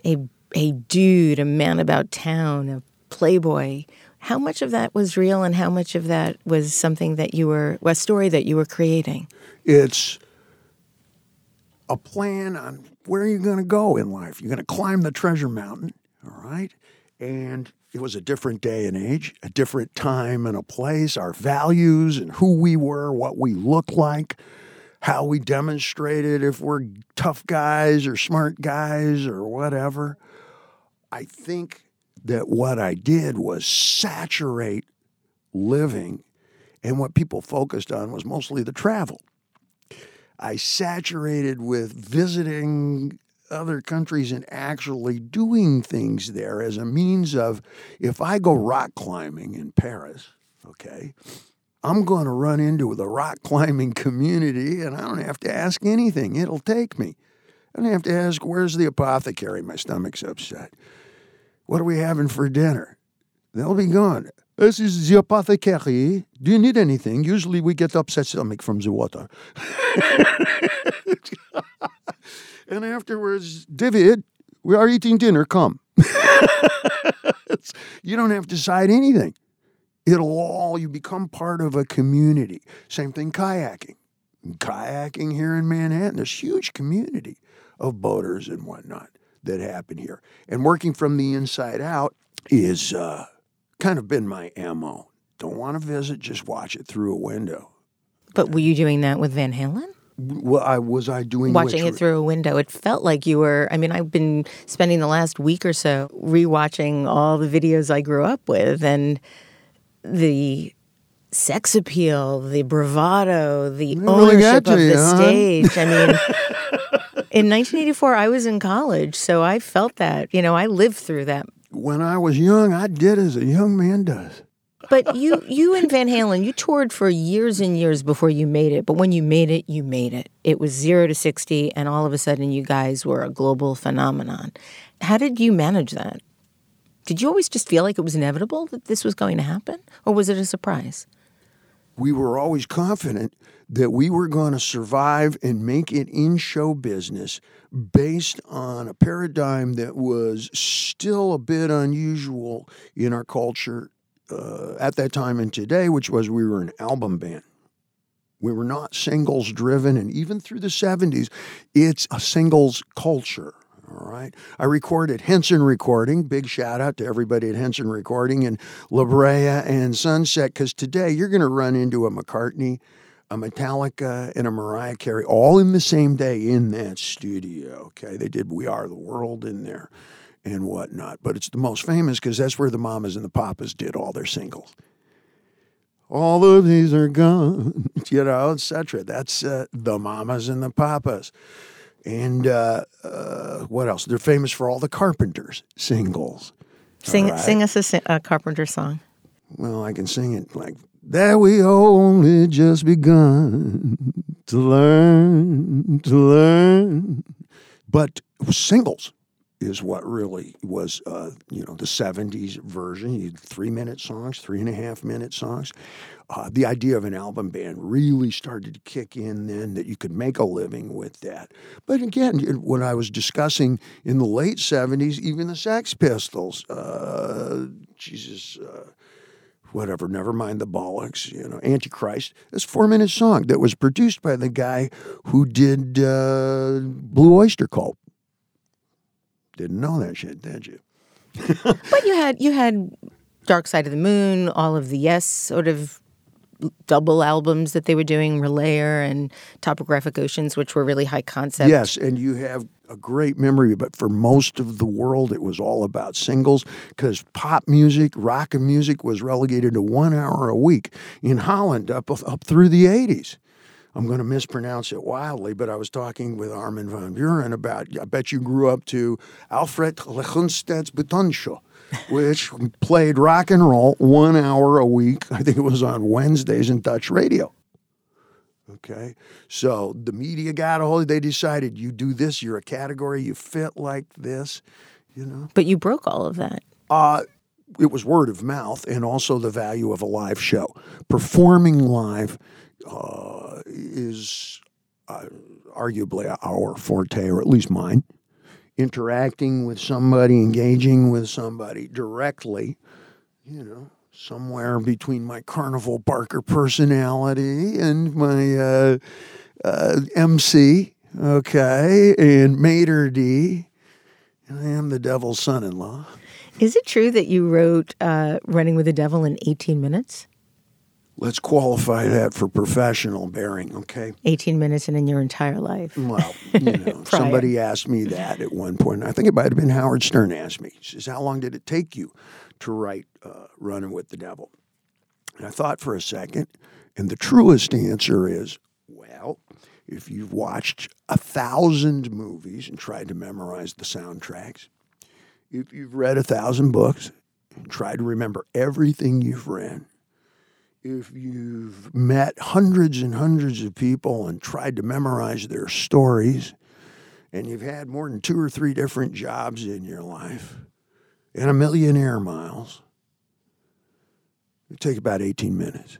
a a dude, a man about town, a playboy. How much of that was real and how much of that was something that you were, a story that you were creating? It's a plan on where you're going to go in life. You're going to climb the treasure mountain, all right? And it was a different day and age, a different time and a place, our values and who we were, what we looked like, how we demonstrated if we're tough guys or smart guys or whatever. I think that what I did was saturate living, and what people focused on was mostly the travel. I saturated with visiting other countries and actually doing things there as a means of if I go rock climbing in Paris, okay, I'm going to run into the rock climbing community and I don't have to ask anything. It'll take me. I don't have to ask, where's the apothecary? My stomach's upset. What are we having for dinner? They'll be gone. This is the apothecary. Do you need anything? Usually we get upset stomach from the water. and afterwards, David, we are eating dinner. Come. you don't have to decide anything. It'll all, you become part of a community. Same thing kayaking. Kayaking here in Manhattan, there's huge community of boaters and whatnot that happen here. And working from the inside out is uh, kind of been my ammo Don't want to visit, just watch it through a window. But were you doing that with Van Halen? Well, I was I doing Watching it through a window. It felt like you were. I mean, I've been spending the last week or so rewatching all the videos I grew up with and the sex appeal, the bravado, the really ownership got of to the huh? stage. I mean, in 1984, I was in college, so I felt that. You know, I lived through that. When I was young, I did as a young man does. But you, you and Van Halen, you toured for years and years before you made it. But when you made it, you made it. It was zero to sixty, and all of a sudden, you guys were a global phenomenon. How did you manage that? Did you always just feel like it was inevitable that this was going to happen, or was it a surprise? we were always confident that we were going to survive and make it in show business based on a paradigm that was still a bit unusual in our culture uh, at that time and today, which was we were an album band. We were not singles driven, and even through the 70s, it's a singles culture. All right. I recorded Henson Recording. Big shout out to everybody at Henson Recording and La Brea and Sunset, because today you're going to run into a McCartney, a Metallica, and a Mariah Carey all in the same day in that studio. Okay. They did We Are the World in there and whatnot. But it's the most famous because that's where the Mamas and the Papas did all their singles. All of these are gone, you know, etc. That's uh, the Mamas and the Papas. And uh, uh, what else? They're famous for all the Carpenters singles. Sing, right. sing us a, a Carpenter song. Well, I can sing it like that. We only just begun to learn, to learn. But singles is what really was, uh, you know, the 70s version. You had three minute songs, three and a half minute songs. Uh, the idea of an album band really started to kick in then that you could make a living with that. But again, when I was discussing in the late 70s, even the Sex Pistols, uh, Jesus, uh, whatever, never mind the bollocks, you know, Antichrist, this four minute song that was produced by the guy who did uh, Blue Oyster Cult. Didn't know that shit, did you? But you had you had Dark Side of the Moon, all of the Yes sort of double albums that they were doing, Relayer and Topographic Oceans, which were really high concept. Yes, and you have a great memory, but for most of the world, it was all about singles because pop music, rock and music was relegated to one hour a week in Holland up up through the 80s. I'm going to mispronounce it wildly, but I was talking with Armin van Buuren about, I bet you grew up to Alfred Legensted's Betonshow, which played rock and roll one hour a week. I think it was on Wednesdays in Dutch radio. Okay. So the media got a hold, they decided you do this, you're a category, you fit like this, you know. But you broke all of that. Uh, it was word of mouth and also the value of a live show. Performing live uh, is uh, arguably our forte, or at least mine. Interacting with somebody, engaging with somebody directly, you know, somewhere between my Carnival Barker personality and my uh, uh, MC, okay, and Maitre D. I am the devil's son in law. Is it true that you wrote uh, Running with the Devil in 18 minutes? Let's qualify that for professional bearing, okay? 18 minutes and in your entire life. Well, you know, somebody asked me that at one point. I think it might have been Howard Stern asked me. He says, How long did it take you to write uh, Running with the Devil? And I thought for a second, and the truest answer is, well, if you've watched a thousand movies and tried to memorize the soundtracks, if you've read a thousand books and tried to remember everything you've read, if you've met hundreds and hundreds of people and tried to memorize their stories, and you've had more than two or three different jobs in your life, and a million air miles, it take about 18 minutes.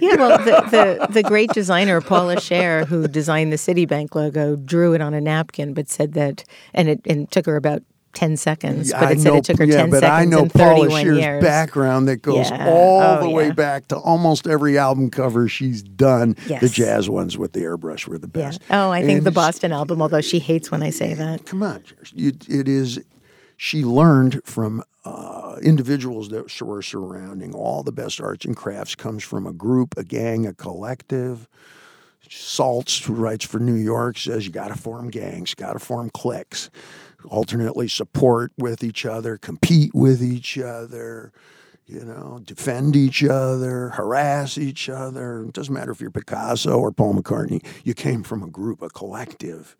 Yeah, well, the, the, the great designer, Paula Scher, who designed the Citibank logo, drew it on a napkin, but said that, and it, and it took her about 10 seconds, but I it said know- it took her yeah, 10 but seconds I know and Paula 31 Scher's years. background that goes Yeah. all Oh, the way back to almost every album cover she's done. Yes. The jazz ones with the airbrush were the Yeah. best. Oh, I think the Boston album, although she hates when I say that. come on, you, it is. She learned from uh, individuals that were surrounding all the best arts and crafts comes from a group, a gang, a collective. Saltz, who writes for New York, says you got to form gangs, got to form cliques, alternately support with each other, compete with each other, you know, defend each other, harass each other. It doesn't matter if you're Picasso or Paul McCartney. You came from a group, a collective.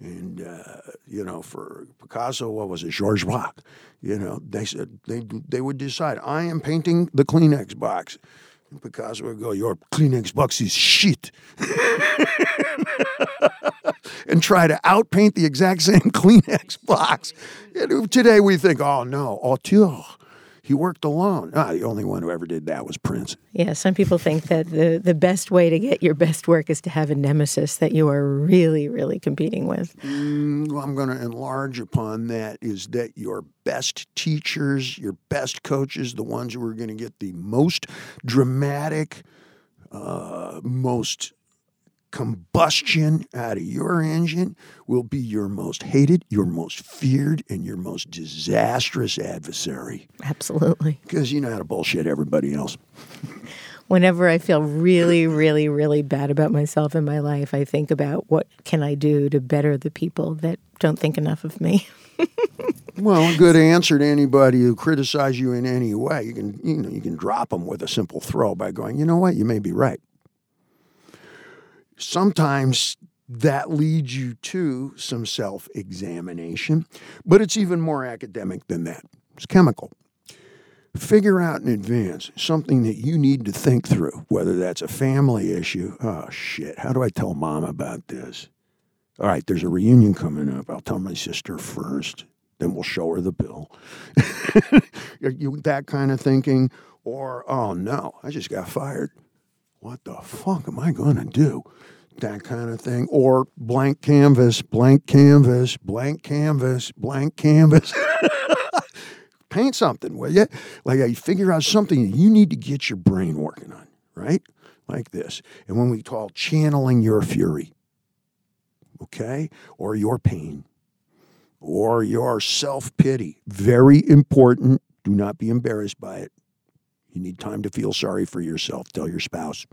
And, uh, you know, for Picasso, what was it, Georges Braque? You know, they said they, they would decide, I am painting the Kleenex box. Picasso would go, Your Kleenex box is shit. and try to outpaint the exact same Kleenex box. And today we think, oh no, auteur he worked alone. Ah, the only one who ever did that was Prince. Yeah, some people think that the, the best way to get your best work is to have a nemesis that you are really, really competing with. Mm, well, I'm going to enlarge upon that is that your best teachers, your best coaches, the ones who are going to get the most dramatic, uh, most combustion out of your engine will be your most hated, your most feared, and your most disastrous adversary. Absolutely. Because you know how to bullshit everybody else. Whenever I feel really, really, really bad about myself in my life, I think about what can I do to better the people that don't think enough of me. well, a good answer to anybody who criticizes you in any way, you can you know you can drop them with a simple throw by going, you know what, you may be right sometimes that leads you to some self examination, but it's even more academic than that. It's chemical. Figure out in advance something that you need to think through, whether that's a family issue. Oh, shit. How do I tell mom about this? All right, there's a reunion coming up. I'll tell my sister first, then we'll show her the bill. that kind of thinking. Or, oh no, I just got fired what the fuck am I going to do? That kind of thing. Or blank canvas, blank canvas, blank canvas, blank canvas. Paint something, will you? Like uh, you figure out something you need to get your brain working on, right? Like this. And when we call channeling your fury, okay, or your pain, or your self pity, very important. Do not be embarrassed by it. You need time to feel sorry for yourself. Tell your spouse.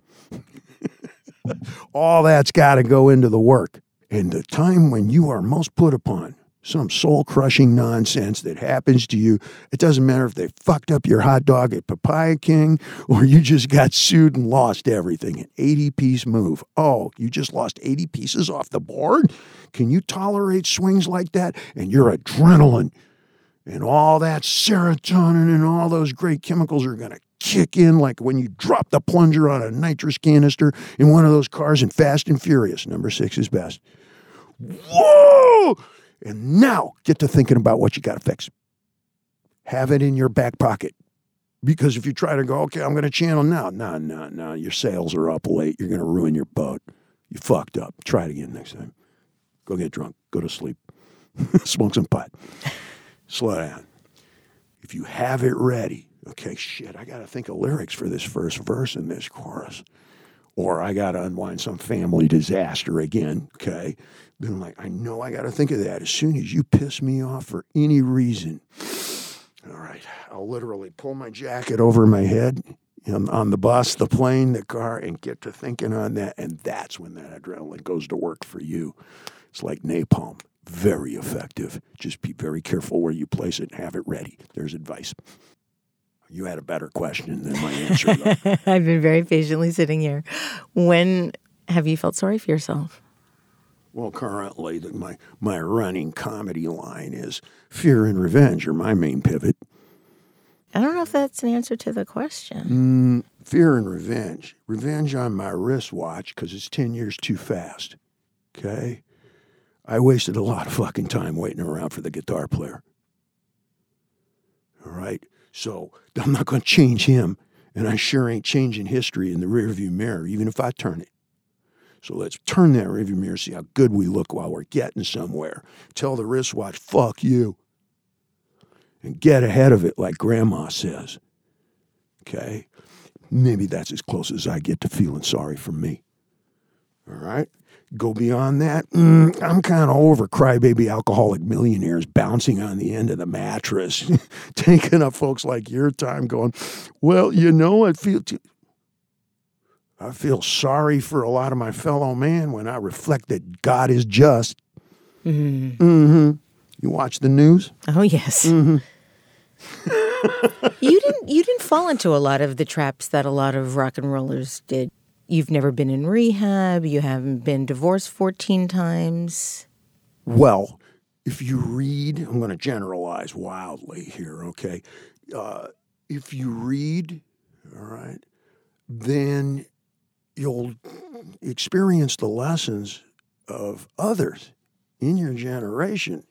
All that's got to go into the work. And the time when you are most put upon, some soul crushing nonsense that happens to you. It doesn't matter if they fucked up your hot dog at Papaya King or you just got sued and lost everything. An 80 piece move. Oh, you just lost 80 pieces off the board? Can you tolerate swings like that? And your adrenaline and all that serotonin and all those great chemicals are going to kick in like when you drop the plunger on a nitrous canister in one of those cars in Fast and Furious. Number six is best. Whoa! And now get to thinking about what you got to fix. Have it in your back pocket. Because if you try to go, okay, I'm going to channel now, no, no, no, your sales are up late. You're going to ruin your boat. You fucked up. Try it again next time. Go get drunk. Go to sleep. Smoke some pot. Slow down. If you have it ready, okay, shit, I got to think of lyrics for this first verse in this chorus. Or I got to unwind some family disaster again, okay? Then I'm like, I know I got to think of that as soon as you piss me off for any reason. All right, I'll literally pull my jacket over my head on, on the bus, the plane, the car, and get to thinking on that. And that's when that adrenaline goes to work for you. It's like napalm, very effective. Just be very careful where you place it and have it ready. There's advice. You had a better question than my answer. I've been very patiently sitting here. When have you felt sorry for yourself? Well, currently, my, my running comedy line is fear and revenge are my main pivot. I don't know if that's an answer to the question. Mm, fear and revenge. Revenge on my wristwatch because it's 10 years too fast. Okay? I wasted a lot of fucking time waiting around for the guitar player. All right? So I'm not going to change him, and I sure ain't changing history in the rearview mirror, even if I turn it. So let's turn that rearview mirror, see how good we look while we're getting somewhere. Tell the wristwatch, fuck you. And get ahead of it like grandma says. Okay? Maybe that's as close as I get to feeling sorry for me. All right? Go beyond that, mm, I'm kind of over crybaby alcoholic millionaires bouncing on the end of the mattress, taking up folks like your time going, well, you know, I feel. T- I feel sorry for a lot of my fellow man when I reflect that God is just. Mm-hmm. Mm-hmm. You watch the news? Oh yes. Mm-hmm. you didn't. You didn't fall into a lot of the traps that a lot of rock and rollers did. You've never been in rehab. You haven't been divorced fourteen times. Well, if you read, I'm going to generalize wildly here. Okay, uh, if you read, all right, then you'll experience the lessons of others in your generation.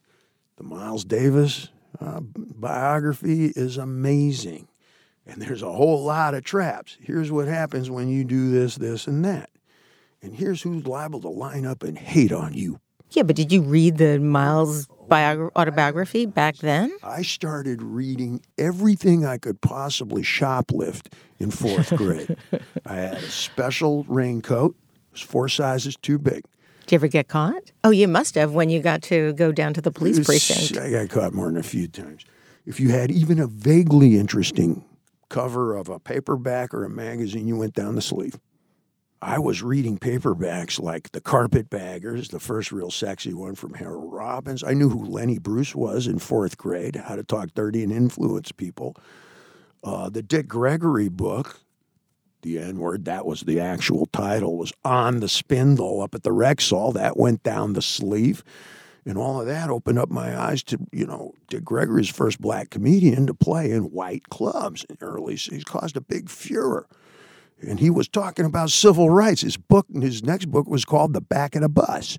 The Miles Davis uh, biography is amazing. And there's a whole lot of traps. Here's what happens when you do this, this, and that. And here's who's liable to line up and hate on you. Yeah, but did you read the Miles bio- autobiography back then? I started reading everything I could possibly shoplift in fourth grade. I had a special raincoat, it was four sizes too big. Did you ever get caught? Oh, you must have when you got to go down to the police was- precinct. I got caught more than a few times. If you had even a vaguely interesting cover of a paperback or a magazine, you went down the sleeve. I was reading paperbacks like The Carpetbaggers, the first real sexy one from Harold Robbins. I knew who Lenny Bruce was in fourth grade, How to Talk Dirty and Influence People. Uh, the Dick Gregory book, the N word, that was the actual title, was on the spindle up at the Rexall. That went down the sleeve. And all of that opened up my eyes to, you know, Dick Gregory's first black comedian to play in white clubs in early. He's caused a big furor. And he was talking about civil rights. His book, his next book was called The Back of the Bus.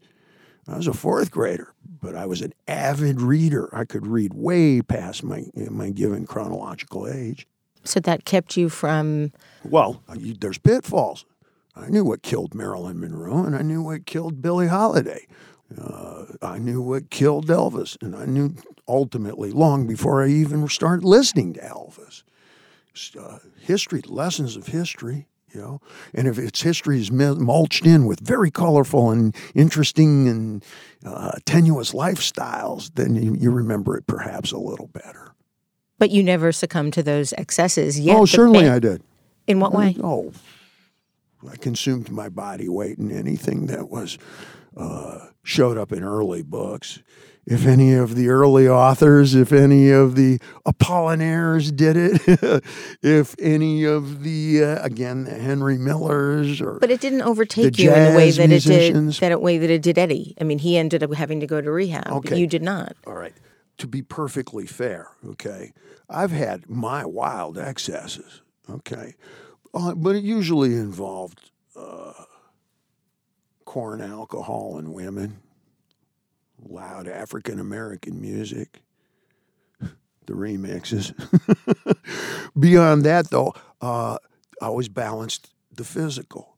I was a fourth grader, but I was an avid reader. I could read way past my my given chronological age. So that kept you from. Well, there's pitfalls. I knew what killed Marilyn Monroe, and I knew what killed Billie Holiday. Uh, I knew what killed Elvis, and I knew ultimately, long before I even started listening to Elvis, uh, history, lessons of history. You know, and if its history is mulched in with very colorful and interesting and uh, tenuous lifestyles, then you, you remember it perhaps a little better. But you never succumbed to those excesses yet. oh, certainly I did. In what way? Oh, I consumed my body weight in anything that was uh, showed up in early books. If any of the early authors, if any of the Apollinaires did it, if any of the uh, again the Henry Millers or But it didn't overtake you in the way that it did that way that it did Eddie. I mean, he ended up having to go to rehab. Okay. You did not. All right. To be perfectly fair, okay, I've had my wild excesses, okay, uh, but it usually involved uh, corn, alcohol, and women, loud African American music, the remixes. Beyond that, though, uh, I always balanced the physical,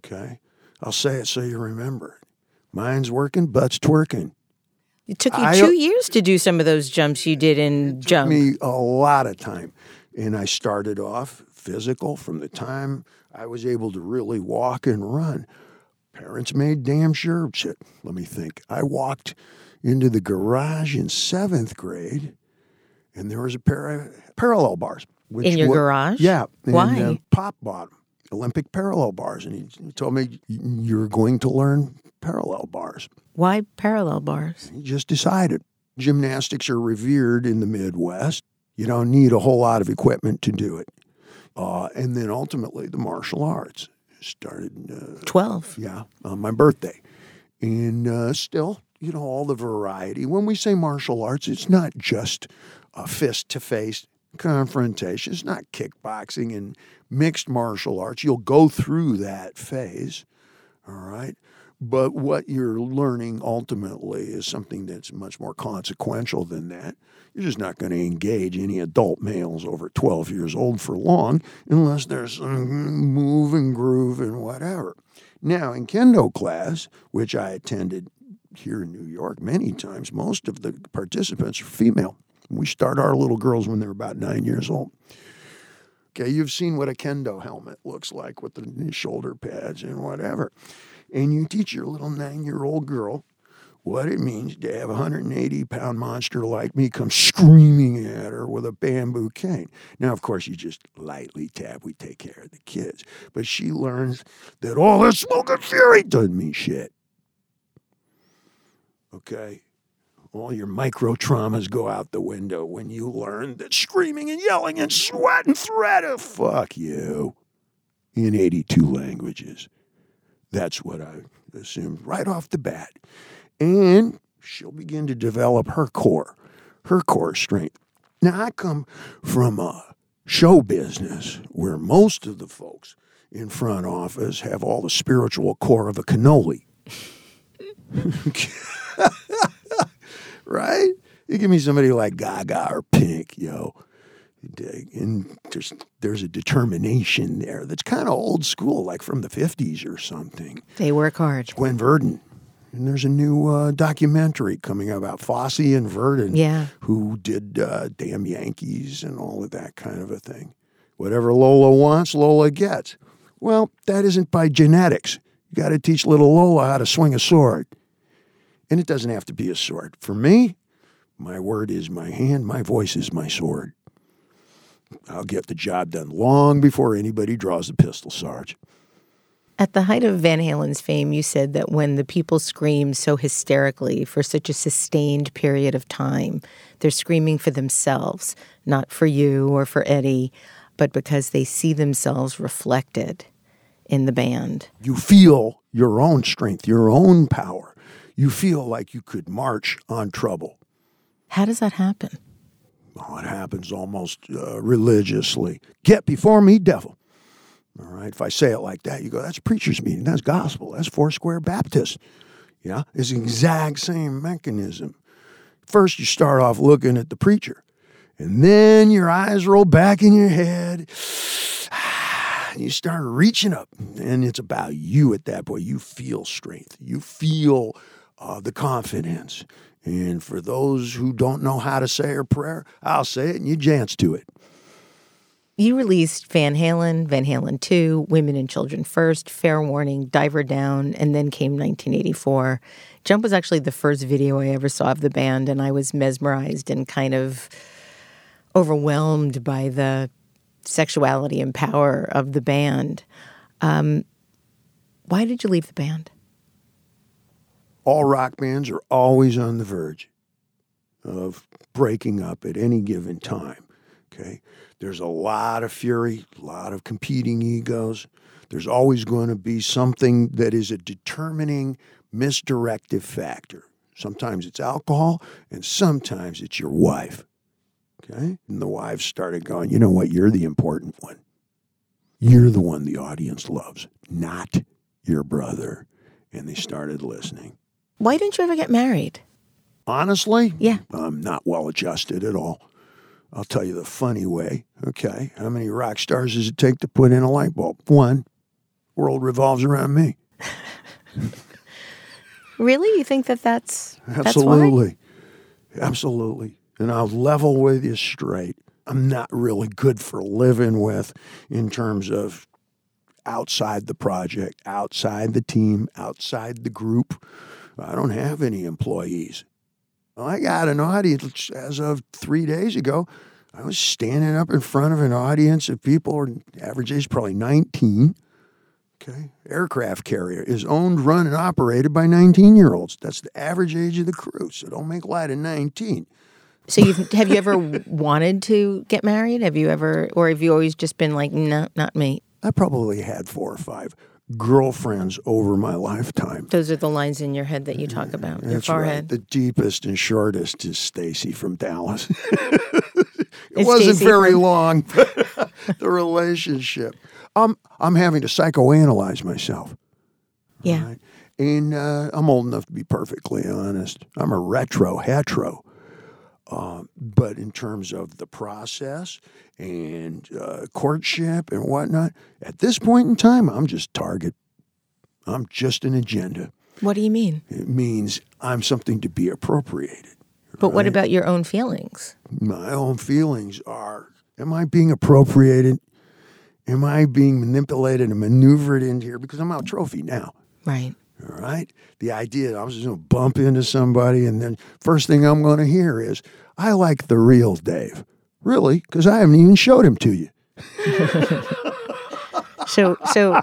okay. I'll say it so you remember it. Mind's working, butt's twerking. It took you I- two years to do some of those jumps you did in jump. me a lot of time. And I started off physical from the time I was able to really walk and run. Parents made damn sure shit. Let me think. I walked into the garage in seventh grade, and there was a pair of parallel bars. Which In your wa- garage? Yeah. and, Why? uh, Pop bought Olympic parallel bars, and he, he told me you're going to learn parallel bars. Why parallel bars? He just decided. Gymnastics are revered in the Midwest. You don't need a whole lot of equipment to do it. Uh, and then ultimately, the martial arts started, uh, 12. yeah, on my birthday. And uh, still, you know, all the variety. When we say martial arts, it's not just a fist to face confrontation, it's not kickboxing and mixed martial arts. You'll go through that phase, all right? But what you're learning ultimately is something that's much more consequential than that. You're just not going to engage any adult males over 12 years old for long unless there's some move and groove and whatever. Now, in kendo class, which I attended here in New York many times, most of the participants are female. We start our little girls when they're about nine years old. Okay, you've seen what a kendo helmet looks like with the shoulder pads and whatever. And you teach your little nine year old girl what it means to have a 180 pound monster like me come screaming at her with a bamboo cane. Now, of course, you just lightly tap, we take care of the kids. But she learns that all this smoke and fury doesn't mean shit. Okay? All your micro traumas go out the window when you learn that screaming and yelling and sweat and threat of fuck you in 82 languages. That's what I assumed right off the bat and she'll begin to develop her core, her core strength. Now, I come from a show business where most of the folks in front office have all the spiritual core of a cannoli. right? You give me somebody like Gaga or Pink, yo. And there's there's a determination there that's kind of old school, like from the '50s or something. They work hard. Gwen Verdon, and there's a new uh, documentary coming out about Fosse and Verdon, yeah. who did uh, Damn Yankees and all of that kind of a thing. Whatever Lola wants, Lola gets. Well, that isn't by genetics. You got to teach little Lola how to swing a sword. And it doesn't have to be a sword. For me, my word is my hand, my voice is my sword. I'll get the job done long before anybody draws the pistol, Sarge. At the height of Van Halen's fame, you said that when the people scream so hysterically for such a sustained period of time, they're screaming for themselves, not for you or for Eddie, but because they see themselves reflected in the band. You feel your own strength, your own power. You feel like you could march on trouble. How does that happen? Oh, it happens almost uh, religiously. Get before me, devil. All right. If I say it like that, you go, that's preacher's meeting. That's gospel. That's four square Baptist. Yeah. It's the exact same mechanism. First, you start off looking at the preacher, and then your eyes roll back in your head. And you start reaching up, and it's about you at that point. You feel strength. You feel uh, the confidence. And for those who don't know how to say a prayer, I'll say it, and you dance to it. You released Van Halen, Van Halen 2, Women and Children First, Fair Warning, Diver Down, and then came 1984. Jump was actually the first video I ever saw of the band, and I was mesmerized and kind of overwhelmed by the sexuality and power of the band. Um, why did you leave the band? All rock bands are always on the verge of breaking up at any given time. Okay. There's a lot of fury, a lot of competing egos. There's always going to be something that is a determining misdirective factor. Sometimes it's alcohol, and sometimes it's your wife. Okay? And the wife started going, you know what? You're the important one. You're the one the audience loves, not your brother. And they started listening. Why didn't you ever get married? Honestly? Yeah. I'm not well adjusted at all. I'll tell you the funny way. Okay. How many rock stars does it take to put in a light bulb? One. World revolves around me. really? You think that that's absolutely, that's absolutely? And I'll level with you straight. I'm not really good for living with in terms of outside the project, outside the team, outside the group. I don't have any employees. Well, I got an audience as of three days ago. I was standing up in front of an audience of people, average age probably 19. Okay. Aircraft carrier is owned, run, and operated by 19 year olds. That's the average age of the crew. So don't make light of 19. So you've, have you ever wanted to get married? Have you ever, or have you always just been like, no, not me? I probably had four or five girlfriends over my lifetime. Those are the lines in your head that you talk about. Your That's forehead. right. The deepest and shortest is Stacy from Dallas. it Is wasn't Stacey very from- long, but the relationship. Um, I'm having to psychoanalyze myself. yeah. right? And uh, I'm old enough to be perfectly honest. I'm a retro hetero. Um, but in terms of the process and uh, courtship and whatnot, at this point in time, I'm just target. I'm just an agenda. What do you mean? It means I'm something to be appropriated. But what about your own feelings? My own feelings are Am I being appropriated? Am I being manipulated and maneuvered into here? Because I'm out trophy now. Right. All right. The idea I was just going to bump into somebody, and then first thing I'm going to hear is, I like the real Dave. Really? Because I haven't even showed him to you. So, so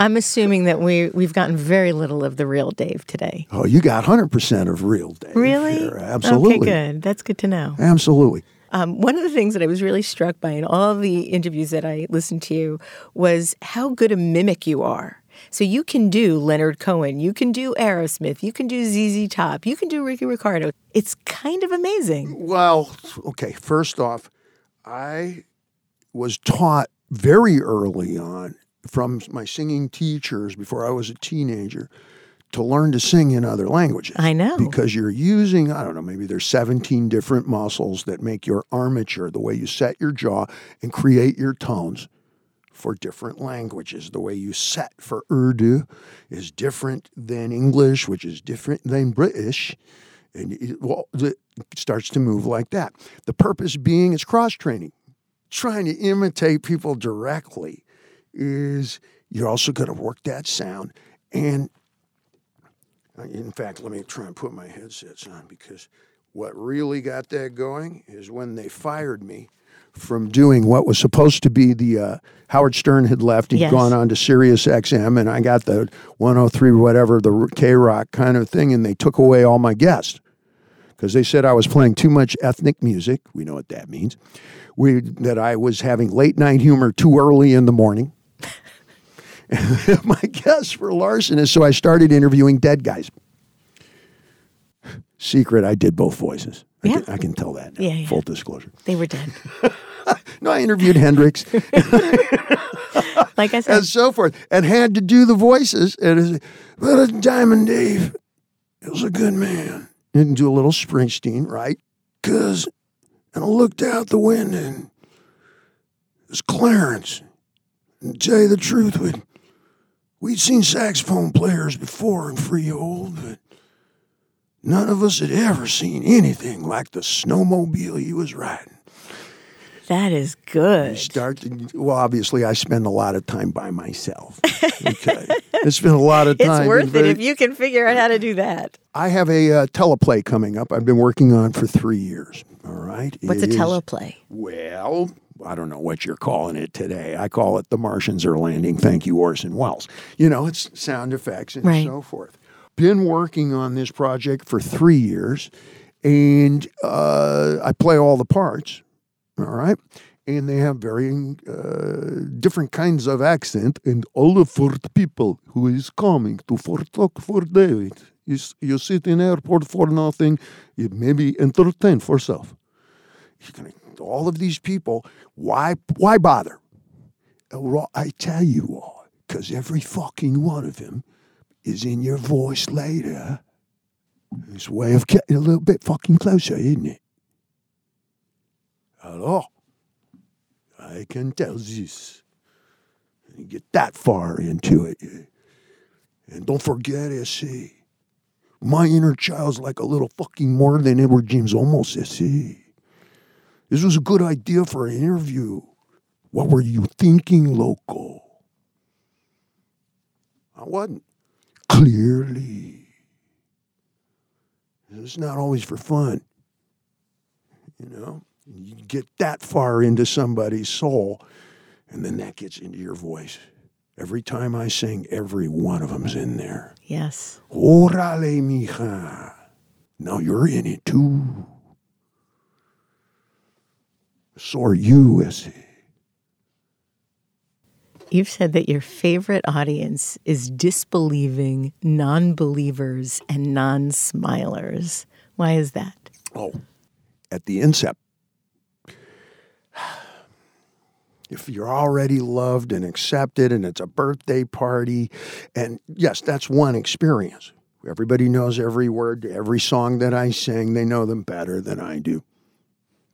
I'm assuming that we we've gotten very little of the real Dave today. Oh, you got 100% of real Dave. Really? here. Absolutely. Okay, good. That's good to know. Absolutely. Um, one of the things that I was really struck by in all the interviews that I listened to was how good a mimic you are. So you can do Leonard Cohen, you can do Aerosmith, you can do ZZ Top, you can do Ricky Ricardo. It's kind of amazing. Well, okay. First off, I was taught very early on from my singing teachers before I was a teenager to learn to sing in other languages. I know. Because you're using, I don't know, maybe there's 17 different muscles that make your armature, the way you set your jaw and create your tones for different languages. The way you set for Urdu is different than English, which is different than British. And it, well, it starts to move like that. The purpose being is cross training. Trying to imitate people directly is you're also going to work that sound. And uh, in fact, let me try and put my headsets on because what really got that going is when they fired me from doing what was supposed to be the uh, Howard Stern had left. He'd Yes. gone on to Sirius XM, and I got the 103 whatever the K Rock kind of thing, and they took away all my guests because they said I was playing too much ethnic music. We know what that means. We that I was having late night humor too early in the morning. my guess for Larson is so I started interviewing dead guys. Secret, I did both voices. I, Yeah. can, I can tell that now. Yeah, yeah. Full disclosure. They were dead. No, I interviewed Hendrix Like I said, and so forth, and had to do the voices. And well, Diamond Dave. He was a good man. And do a little Springsteen, right? Because, and I looked out the window and it was Clarence. And to tell you the truth, we'd, we'd seen saxophone players before in Freehold, but none of us had ever seen anything like the snowmobile he was riding. that is good. Start to, well, obviously, I spend a lot of time by myself. Okay. it's been a lot of time. It's worth it very- if you can figure out how to do that. I have a uh, teleplay coming up. I've been working on for three years. All right. What's It a is- teleplay? Well, I don't know what you're calling it today. I call it The Martians Are Landing. Thank you, Orson Welles. You know, it's sound effects and Right. so forth. Been working on this project for three years, and uh, I play all the parts. All right. And they have varying uh, different kinds of accent, and all the Fort people who is coming to Fort talk for David. You, you sit in airport for nothing, you maybe entertain for self all of these people, why why bother? I tell you why, because every fucking one of them is in your voice later. It's way of getting a little bit fucking closer, isn't it? Hello. I can tell this. And you get that far into it. And don't forget, SC. My inner child's like a little fucking more than Edward James Olmos, SC. This was a good idea for an interview. What were you thinking, local? I wasn't. Clearly. It's not always for fun. You know, you get that far into somebody's soul, and then that gets into your voice. Every time I sing, every one of them's in there. Yes. Orale, mija. Now you're in it too. So are you, Essie. You've said that your favorite audience is disbelieving non believers and non smilers. Why is that? Oh, at the incept. If you're already loved and accepted and it's a birthday party, and yes, that's one experience. Everybody knows every word every song that I sing. They know them better than I do.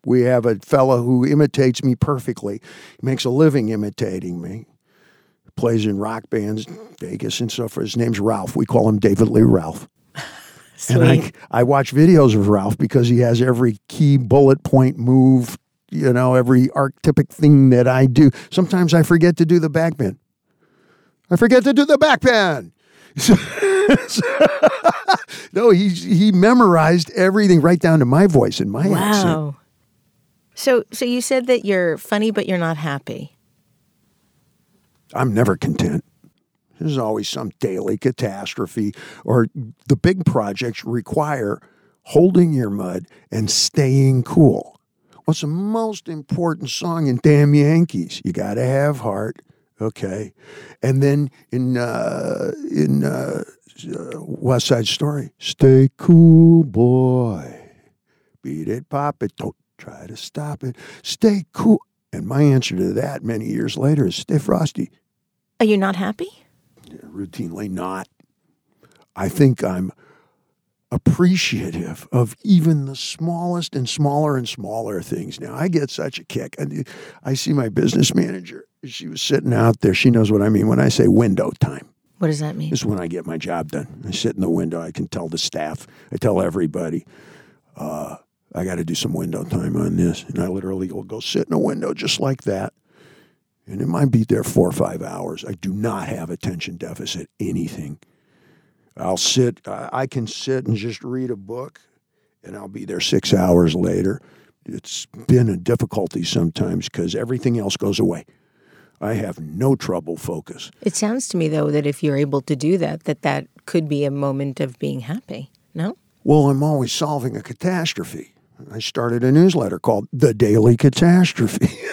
We have a fellow who imitates me perfectly. He makes a living imitating me. Plays in rock bands, Vegas and so forth. His name's Ralph. We call him David Lee Ralph. And I, I watch videos of Ralph because he has every key bullet point move, you know, every archetypic thing that I do. Sometimes I forget to do the back bend. I forget to do the back bend. no, he he memorized everything right down to my voice and my accent. Wow. So, so you said that you're funny, but you're not happy. I'm never content. There's always some daily catastrophe, or the big projects require holding your mud and staying cool. What's the most important song in Damn Yankees? You got to have heart, okay? And then in uh, in uh, uh, West Side Story, stay cool, boy. Beat it, pop it, don't try to stop it. Stay cool. And my answer to that many years later is stay frosty. Are you not happy? routinely not. I think I'm appreciative of even the smallest and smaller and smaller things. Now, I get such a kick. I, I see my business manager. She was sitting out there. She knows what I mean when I say window time. What does that mean? This is when I get my job done. I sit in the window. I can tell the staff. I tell everybody, uh, I got to do some window time on this. And I literally will go sit in a window just like that and it might be there four or five hours. I do not have attention deficit anything. I'll sit, I can sit and just read a book, and I'll be there six hours later. It's been a difficulty sometimes because everything else goes away. I have no trouble focus. It sounds to me though that if you're able to do that, that that could be a moment of being happy. No? Well, I'm always solving a catastrophe. I started a newsletter called The Daily Catastrophe.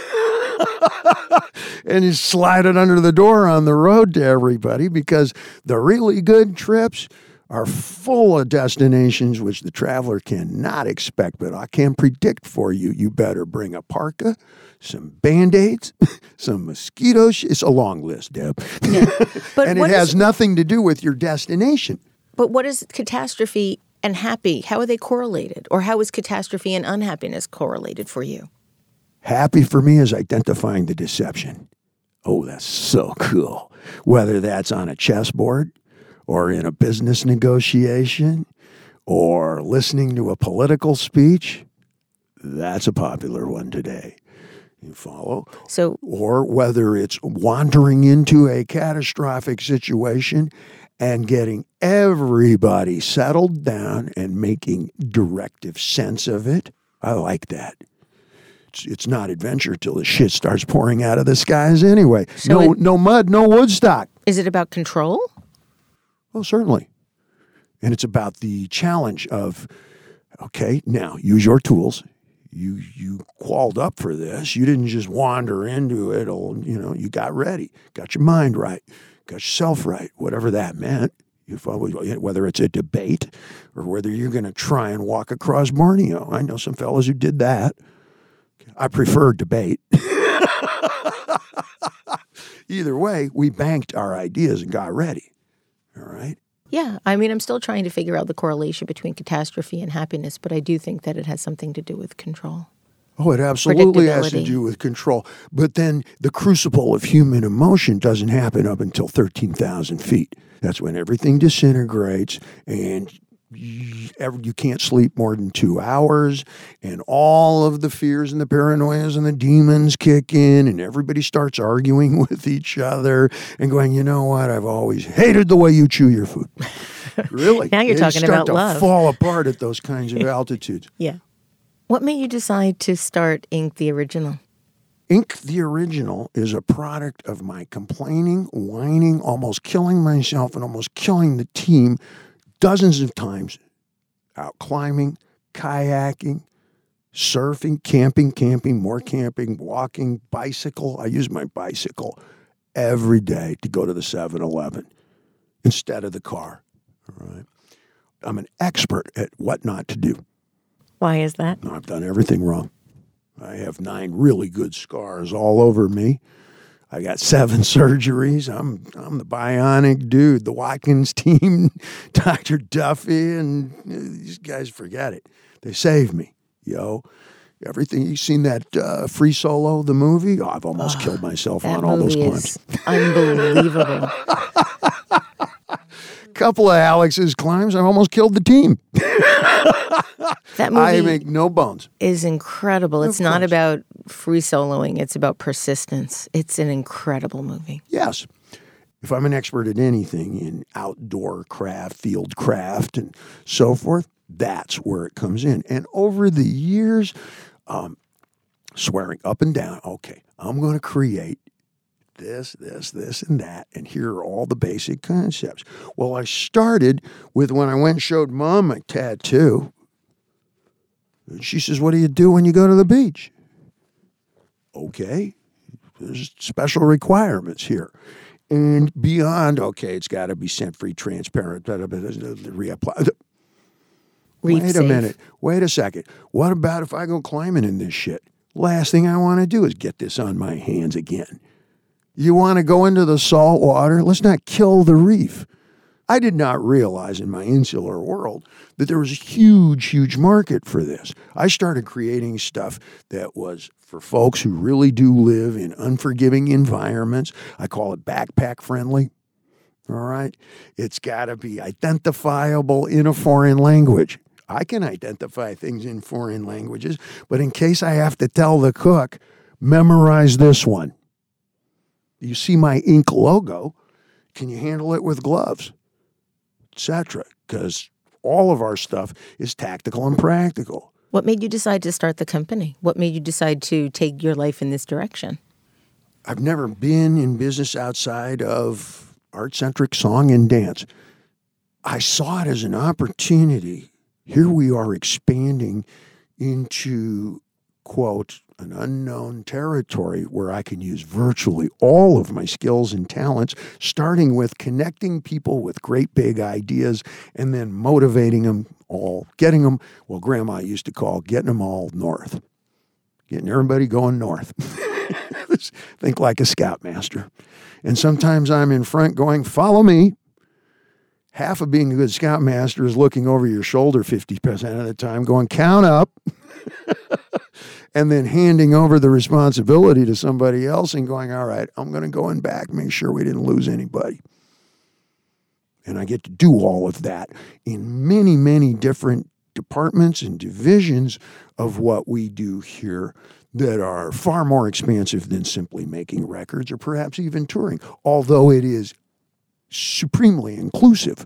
and you slide it under the door on the road to everybody because the really good trips are full of destinations which the traveler cannot expect, but I can predict for you. You better bring a parka, some band aids, some mosquitoes. It's a long list, Deb. Yeah. But and it has is, nothing to do with your destination. But what is catastrophe and happy? How are they correlated? Or how is catastrophe and unhappiness correlated for you? Happy for me is identifying the deception. Oh, that's so cool. Whether that's on a chessboard or in a business negotiation or listening to a political speech, that's a popular one today. You follow? So, or whether it's wandering into a catastrophic situation and getting everybody settled down and making directive sense of it. I like that it's, it's not adventure till the shit starts pouring out of the skies anyway. So no, it, no mud, no Woodstock. Is it about control? Oh, certainly. And it's about the challenge of, okay, now use your tools. You you qualled up for this. You didn't just wander into it. Or, you know, you got ready, got your mind right, got yourself right, whatever that meant. You uh, follow, whether it's a debate or whether you're going to try and walk across Borneo. I know some fellows who did that. I prefer debate. Either way, we banked our ideas and got ready. All right. Yeah, I mean, I'm still trying to figure out the correlation between catastrophe and happiness, but I do think that it has something to do with control. Oh, it absolutely has to do with control. But then the crucible of human emotion doesn't happen up until 13,000 feet. That's when everything disintegrates and you, can't sleep more than two hours, and all of the fears and the paranoias and the demons kick in, and everybody starts arguing with each other and going, you know what? I've always hated the way you chew your food. Really? now you're they talking about love. Fall apart at those kinds of altitudes. yeah. What made you decide to start Ink the Original? Ink the Original is a product of my complaining, whining, almost killing myself, and almost killing the team dozens of times out climbing, kayaking, surfing, camping, camping, more camping, walking, bicycle. I use my bicycle every day to go to the 7 Eleven instead of the car. All right. I'm an expert at what not to do. Why is that? I've done everything wrong. I have nine really good scars all over me. I got seven surgeries. I'm I'm the bionic dude. The Watkins team, Dr. Duffy, and these guys forget it. They saved me, yo. Everything you seen that uh, free solo, the movie? Oh, I've almost oh, killed myself on all those climbs. Unbelievable. Couple of Alex's climbs, I almost killed the team. that movie I make no bones. Is incredible. It's not about free soloing, it's about persistence. It's an incredible movie. Yes. if I'm an expert at anything in outdoor craft, field craft, and so forth, that's where it comes in. And over the years, um, swearing up and down, okay, I'm going to create this, this, this, and that, and here are all the basic concepts. Well, I started with when I went and showed mom my tattoo. And she says, What do you do when you go to the beach? Okay, there's special requirements here. And beyond, okay, it's got to be scent free, transparent, reapply. Reef Wait a safe. minute. Wait a second. What about if I go climbing in this shit? Last thing I want to do is get this on my hands again. You want to go into the salt water? Let's not kill the reef. I did not realize in my insular world that there was a huge, huge market for this. I started creating stuff that was for folks who really do live in unforgiving environments. I call it backpack friendly. All right. It's got to be identifiable in a foreign language. I can identify things in foreign languages, but in case I have to tell the cook, memorize this one. You see my ink logo. Can you handle it with gloves? Etc. Because all of our stuff is tactical and practical. What made you decide to start the company? What made you decide to take your life in this direction? I've never been in business outside of art centric song and dance. I saw it as an opportunity. Here we are expanding into, quote, an unknown territory where I can use virtually all of my skills and talents, starting with connecting people with great big ideas and then motivating them all, getting them, well, grandma used to call getting them all north, getting everybody going north. Think like a scoutmaster. And sometimes I'm in front going, follow me. Half of being a good scoutmaster is looking over your shoulder 50% of the time, going, count up. and then handing over the responsibility to somebody else and going, all right, I'm going to go in back, make sure we didn't lose anybody. And I get to do all of that in many, many different departments and divisions of what we do here that are far more expansive than simply making records or perhaps even touring, although it is supremely inclusive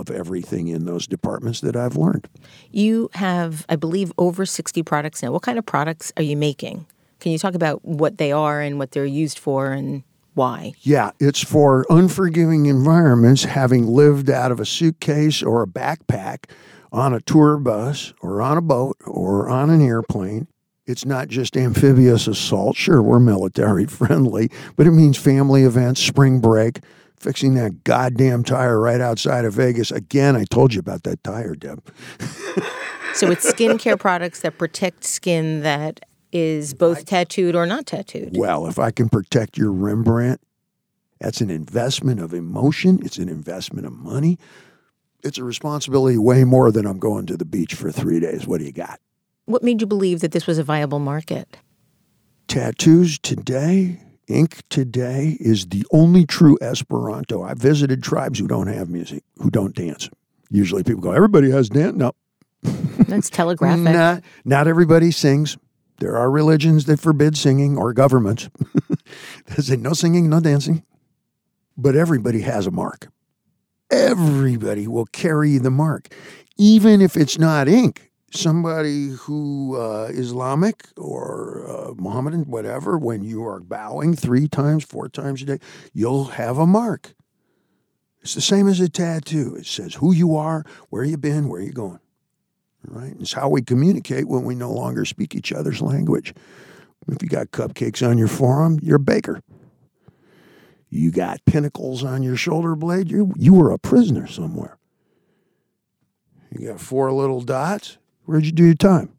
of everything in those departments that I've learned. You have, I believe, over 60 products now. What kind of products are you making? Can you talk about what they are and what they're used for and why? Yeah, it's for unforgiving environments, having lived out of a suitcase or a backpack on a tour bus or on a boat or on an airplane. It's not just amphibious assault. Sure, we're military friendly, but it means family events, spring break, fixing that goddamn tire right outside of Vegas. Again, I told you about that tire, Deb. So it's skincare products that protect skin that is both tattooed or not tattooed. Well, if I can protect your Rembrandt, that's an investment of emotion, it's an investment of money. It's a responsibility way more than I'm going to the beach for three days. What do you got? What made you believe that this was a viable market? Tattoos today, ink today is the only true Esperanto. I've visited tribes who don't have music, who don't dance. Usually people go, everybody has dance. No, That's telegraphic. not, not everybody sings. There are religions that forbid singing or governments that say no singing, no dancing. But everybody has a mark. Everybody will carry the mark, even if it's not ink. Somebody who uh, Islamic or uh, Mohammedan, whatever, when you are bowing three times, four times a day, you'll have a mark. It's the same as a tattoo. It says who you are, where you've been, where you're going. Right? It's how we communicate when we no longer speak each other's language. If you got cupcakes on your forearm, you're a baker. You got pinnacles on your shoulder blade, you you were a prisoner somewhere. You got four little dots, where'd you do your time?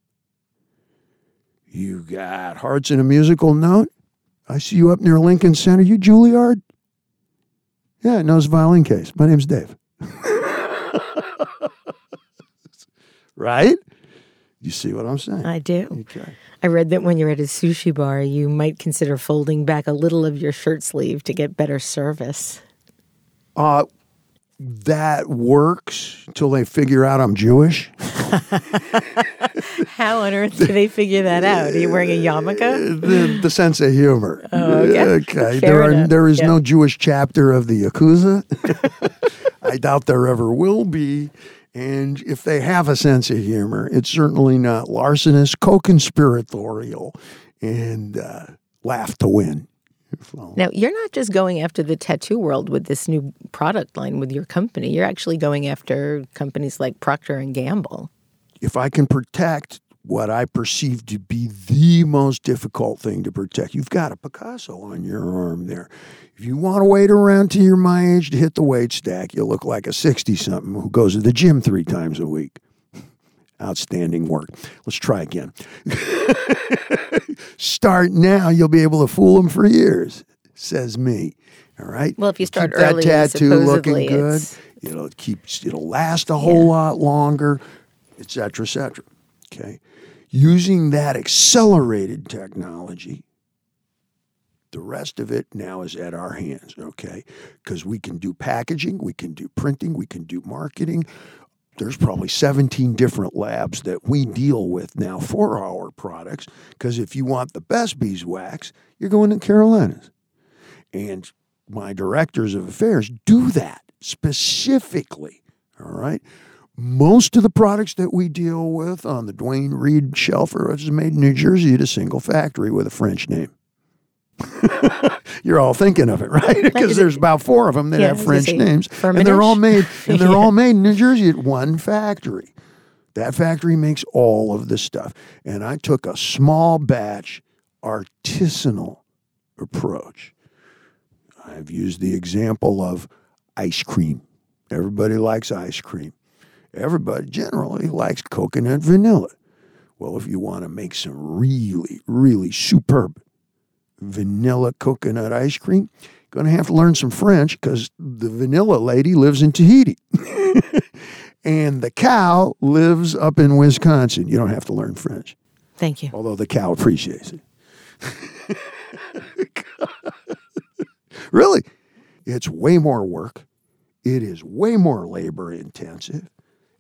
You got hearts in a musical note. I see you up near Lincoln Center. You Juilliard? Yeah, nose violin case. My name's Dave. right? You see what I'm saying? I do. Okay. I read that when you're at a sushi bar, you might consider folding back a little of your shirt sleeve to get better service. Uh, that works until they figure out I'm Jewish. How on earth do they figure that out? Are you wearing a yarmulke? the, the sense of humor. Oh, okay. Okay. There are there is Yeah. no Jewish chapter of the Yakuza. I doubt there ever will be. And if they have a sense of humor, it's certainly not larcenous, co-conspiratorial, and uh, laugh to win. Now, you're not just going after the tattoo world with this new product line with your company. You're actually going after companies like Procter and Gamble. if I can protect what I perceive to be the most difficult thing to protect, you've got a Picasso on your arm there. If you want to wait around till you're my age to hit the weight stack, you'll look like a 60 something who goes to the gym three times a week. Outstanding work. Let's try again. Start now, you'll be able to fool them for years, says me. All right. Well, if you start Keep that tattoo looking good. It'll keep. It'll last a whole lot longer, et cetera, et cetera. Okay. Using that accelerated technology, the rest of it now is at our hands. Okay, because we can do packaging, we can do printing, we can do marketing. There's probably 17 different labs that we deal with now for our products. Because if you want the best beeswax, you're going to Carolinas. And my directors of affairs do that specifically. All right. Most of the products that we deal with on the Duane Reade shelf are made in New Jersey at a single factory with a French name. You're all thinking of it, right? Because there's about four of them that Yeah, have French names, and they're all made and they're Yeah. all made in New Jersey at one factory. That factory makes all of the stuff, and I took a small batch, artisanal approach. I've used the example of ice cream. Everybody likes ice cream. Everybody generally likes coconut vanilla. Well, if you want to make some really, really superb vanilla coconut ice cream, going to have to learn some French because the vanilla lady lives in Tahiti. and the cow lives up in Wisconsin. You don't have to learn French, Thank you. although the cow appreciates it. really, it's way more work. It is way more labor intensive.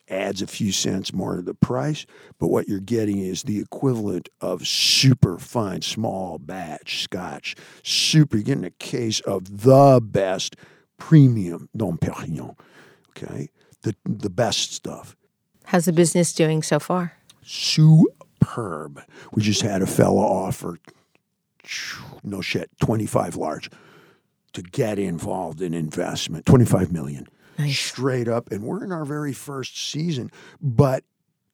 Adds a few cents more to the price, but what you're getting is the equivalent of super fine small batch scotch. Super, you're getting a case of the best premium Dom Perignon. Okay, the the best stuff How's the business doing so far? superb. We just had a fella offer, no shit, 25 large to get involved in investment, 25 million. Nice. Straight up. And we're in our very first season. But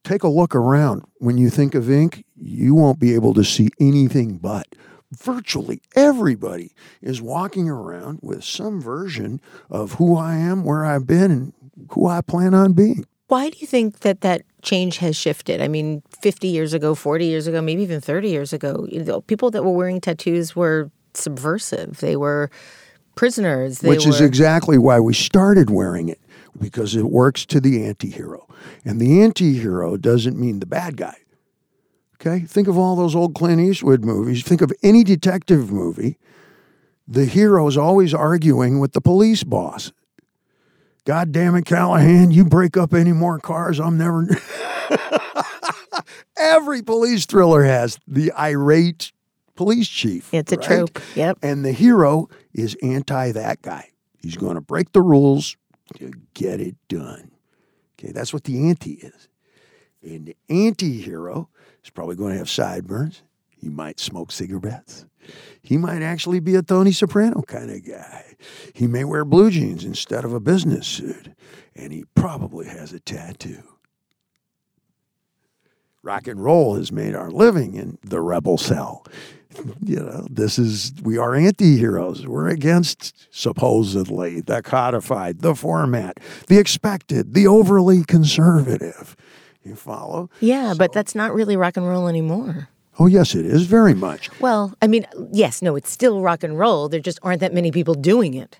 take a look around. When you think of ink, you won't be able to see anything but. Virtually everybody is walking around with some version of who I am, where I've been, and who I plan on being. Why do you think that that change has shifted? I mean, 50 years ago, 40 years ago, maybe even 30 years ago, you know, people that were wearing tattoos were subversive. They were prisoners. They which is exactly why we started wearing it because it works to the anti-hero. And the anti-hero doesn't mean the bad guy. Okay? Think of all those old clint eastwood movies. Think of any detective movie. The hero is always arguing with the police boss. God damn it callahan you break up any more cars i'm never every police thriller has the irate police chief It's a right? trope. Yep. And the hero is anti that guy. He's going to break the rules to get it done. Okay, that's what the anti is. And the anti hero is probably going to have sideburns. He might smoke cigarettes. He might actually be a Tony Soprano kind of guy. He may wear blue jeans instead of a business suit. And he probably has a tattoo. Rock and roll has made our living in the rebel cell you know, this is, we are anti heroes. We're against supposedly the codified, the format, the expected, the overly conservative. You follow? Yeah, but that's not really rock and roll anymore. Oh, yes, it is very much. Well, I mean, yes, no, it's still rock and roll. There just aren't that many people doing it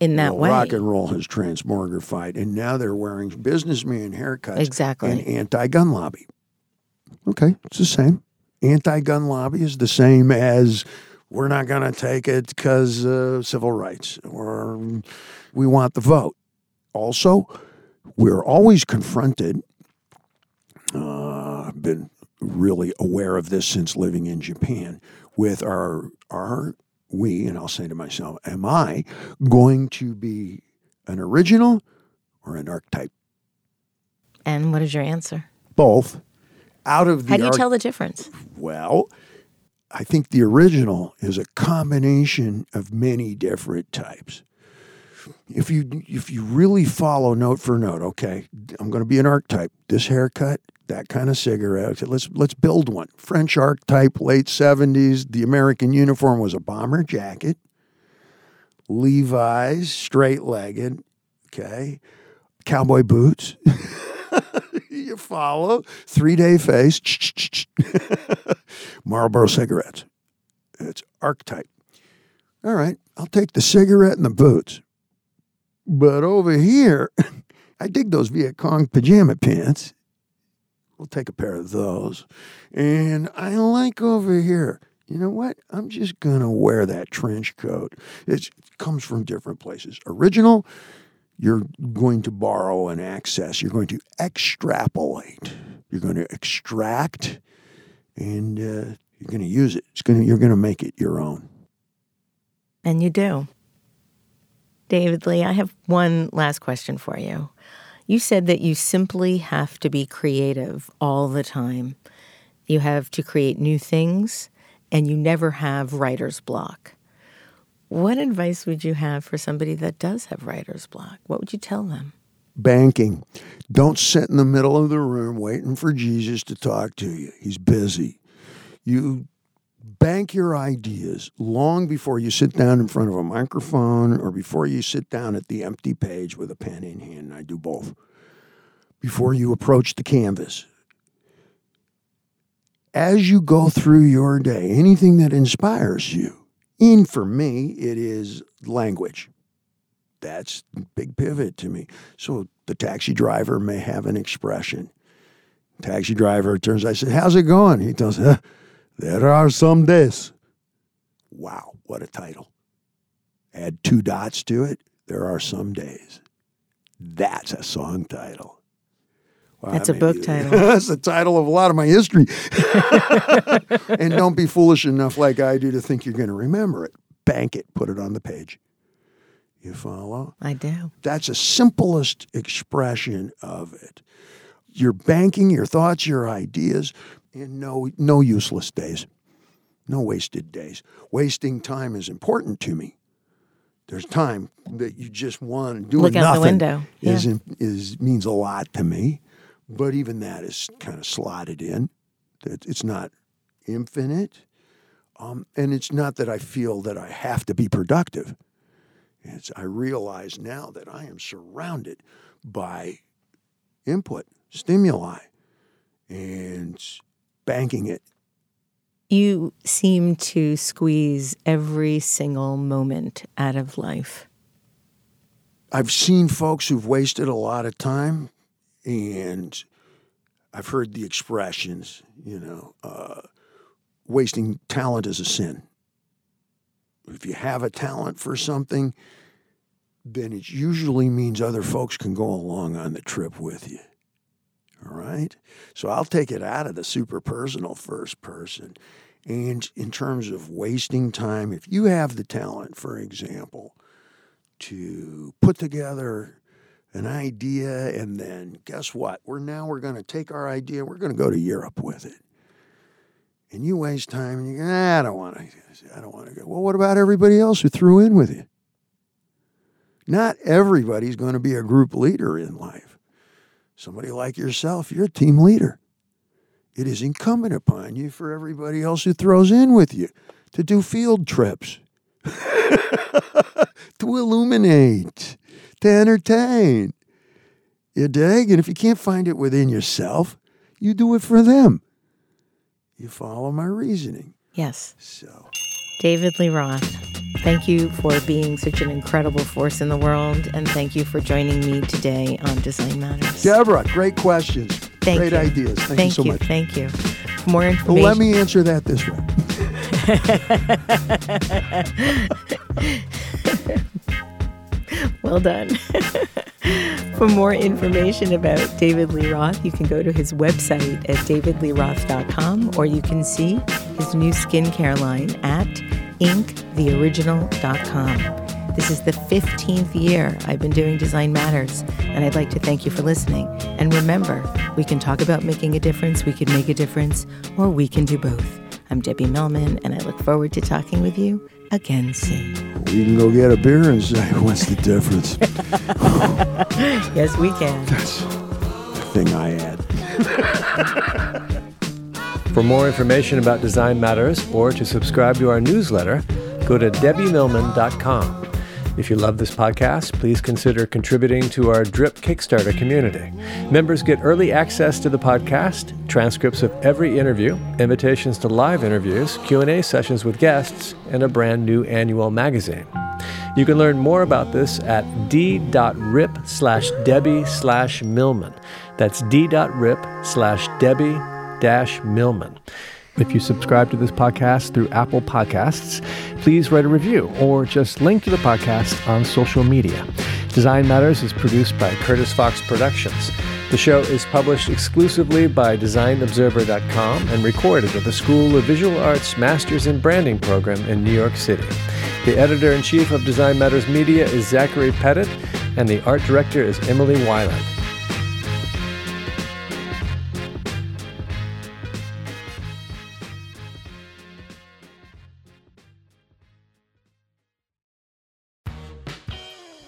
in that Well, way. rock and roll has transmogrified, and now they're wearing businessman haircuts Exactly. and anti gun lobby. Okay, it's the same. Anti gun lobby is the same as we're not going to take it because uh, civil rights or we want the vote. also, we're always confronted. Uh, I've been really aware of this since living in Japan with our our we and I'll say to myself, am I going to be an original or an archetype? And what is your answer? Both. Out of the How do you arch- tell the difference? well, I think the original is a combination of many different types. If you if you really follow note for note, okay, I'm going to be an archetype. This haircut, that kind of cigarette. Okay, let's let's build one. French archetype, late 70s. The American uniform was a bomber jacket, Levi's, straight legged. Okay, cowboy boots. you follow three day face. Marlboro cigarettes. It's archetype. All right, I'll take the cigarette and the boots. But over here, I dig those Viet Cong pajama pants. We'll take a pair of those. And I like over here. You know what? I'm just going to wear that trench coat. It's, it comes from different places. Original, you're going to borrow and access. You're going to extrapolate. You're going to extract, and uh, you're going to use it. It's going to, you're going to make it your own. And you do. David Lee, I have one last question for you. You said that you simply have to be creative all the time. You have to create new things, and you never have writer's block. What advice would you have for somebody that does have writer's block? What would you tell them? Banking. Don't sit in the middle of the room waiting for Jesus to talk to you. He's busy. You bank your ideas long before you sit down in front of a microphone or before you sit down at the empty page with a pen in hand. I do both. Before you approach the canvas. As you go through your day, anything that inspires you, and for me, it is language. That's a big pivot to me. So the taxi driver may have an expression. Taxi driver turns, I said, How's it going? He tells, huh, There are some days. Wow, what a title. Add two dots to it. There are some days. That's a song title. Wow, That's that a book title. That's the title of a lot of my history. and don't be foolish enough like I do to think you're going to remember it. Bank it, put it on the page. You follow? I do. That's the simplest expression of it. You're banking your thoughts, your ideas, and no no useless days. No wasted days. Wasting time is important to me. There's time that you just want doing Look out the nothing window. Yeah. is is means a lot to me. But even that is kind of slotted in. It's not infinite. Um, and it's not that I feel that I have to be productive. It's, I realize now that I am surrounded by input, stimuli, and banking it. You seem to squeeze every single moment out of life. I've seen folks who've wasted a lot of time, and I've heard the expressions, you know, uh, wasting talent is a sin. If you have a talent for something, then it usually means other folks can go along on the trip with you. All right? So I'll take it out of the super personal first person. And in terms of wasting time, if you have the talent, for example, to put together an idea and then guess what? We're now we're going to take our idea, we're going to go to Europe with it. And you waste time and you go, "Ah, I don't want to I don't want to go. Well, what about everybody else who threw in with you? Not everybody's going to be a group leader in life. Somebody like yourself, you're a team leader. It is incumbent upon you for everybody else who throws in with you to do field trips, to illuminate, to entertain. You dig? And if you can't find it within yourself, you do it for them. You follow my reasoning. Yes. So, David Lee Roth, thank you for being such an incredible force in the world, and thank you for joining me today on Design Matters. Deborah, great questions. Thank great you. ideas. Thank, Thank you so you. much. Thank you. For more Well, information. let me answer that this way. well done. For more information about David Lee Roth, you can go to his website at davidleeroth.com or you can see his new skincare line at inktheoriginal.com. This is the 15th year I've been doing Design Matters, and I'd like to thank you for listening. And remember, we can talk about making a difference, we can make a difference, or we can do both. I'm Debbie Millman, and I look forward to talking with you again soon. We can go get a beer and say, what's the difference? yes, we can. That's the thing I add. For more information about Design Matters or to subscribe to our newsletter, go to debbiemillman.com. If you love this podcast, please consider contributing to our DRIP Kickstarter community. Members get early access to the podcast, transcripts of every interview, invitations to live interviews, Q&A sessions with guests, and a brand new annual magazine. You can learn more about this at d.rip slash Debbie slash Millman. That's d.rip slash Debbie dash Millman. If you subscribe to this podcast through Apple Podcasts, please write a review or just link to the podcast on social media. Design Matters is produced by Curtis Fox Productions. The show is published exclusively by DesignObserver.com and recorded at the School of Visual Arts Masters in Branding program in New York City. The editor in chief of Design Matters Media is Zachary Pettit, and the art director is Emily Weiland.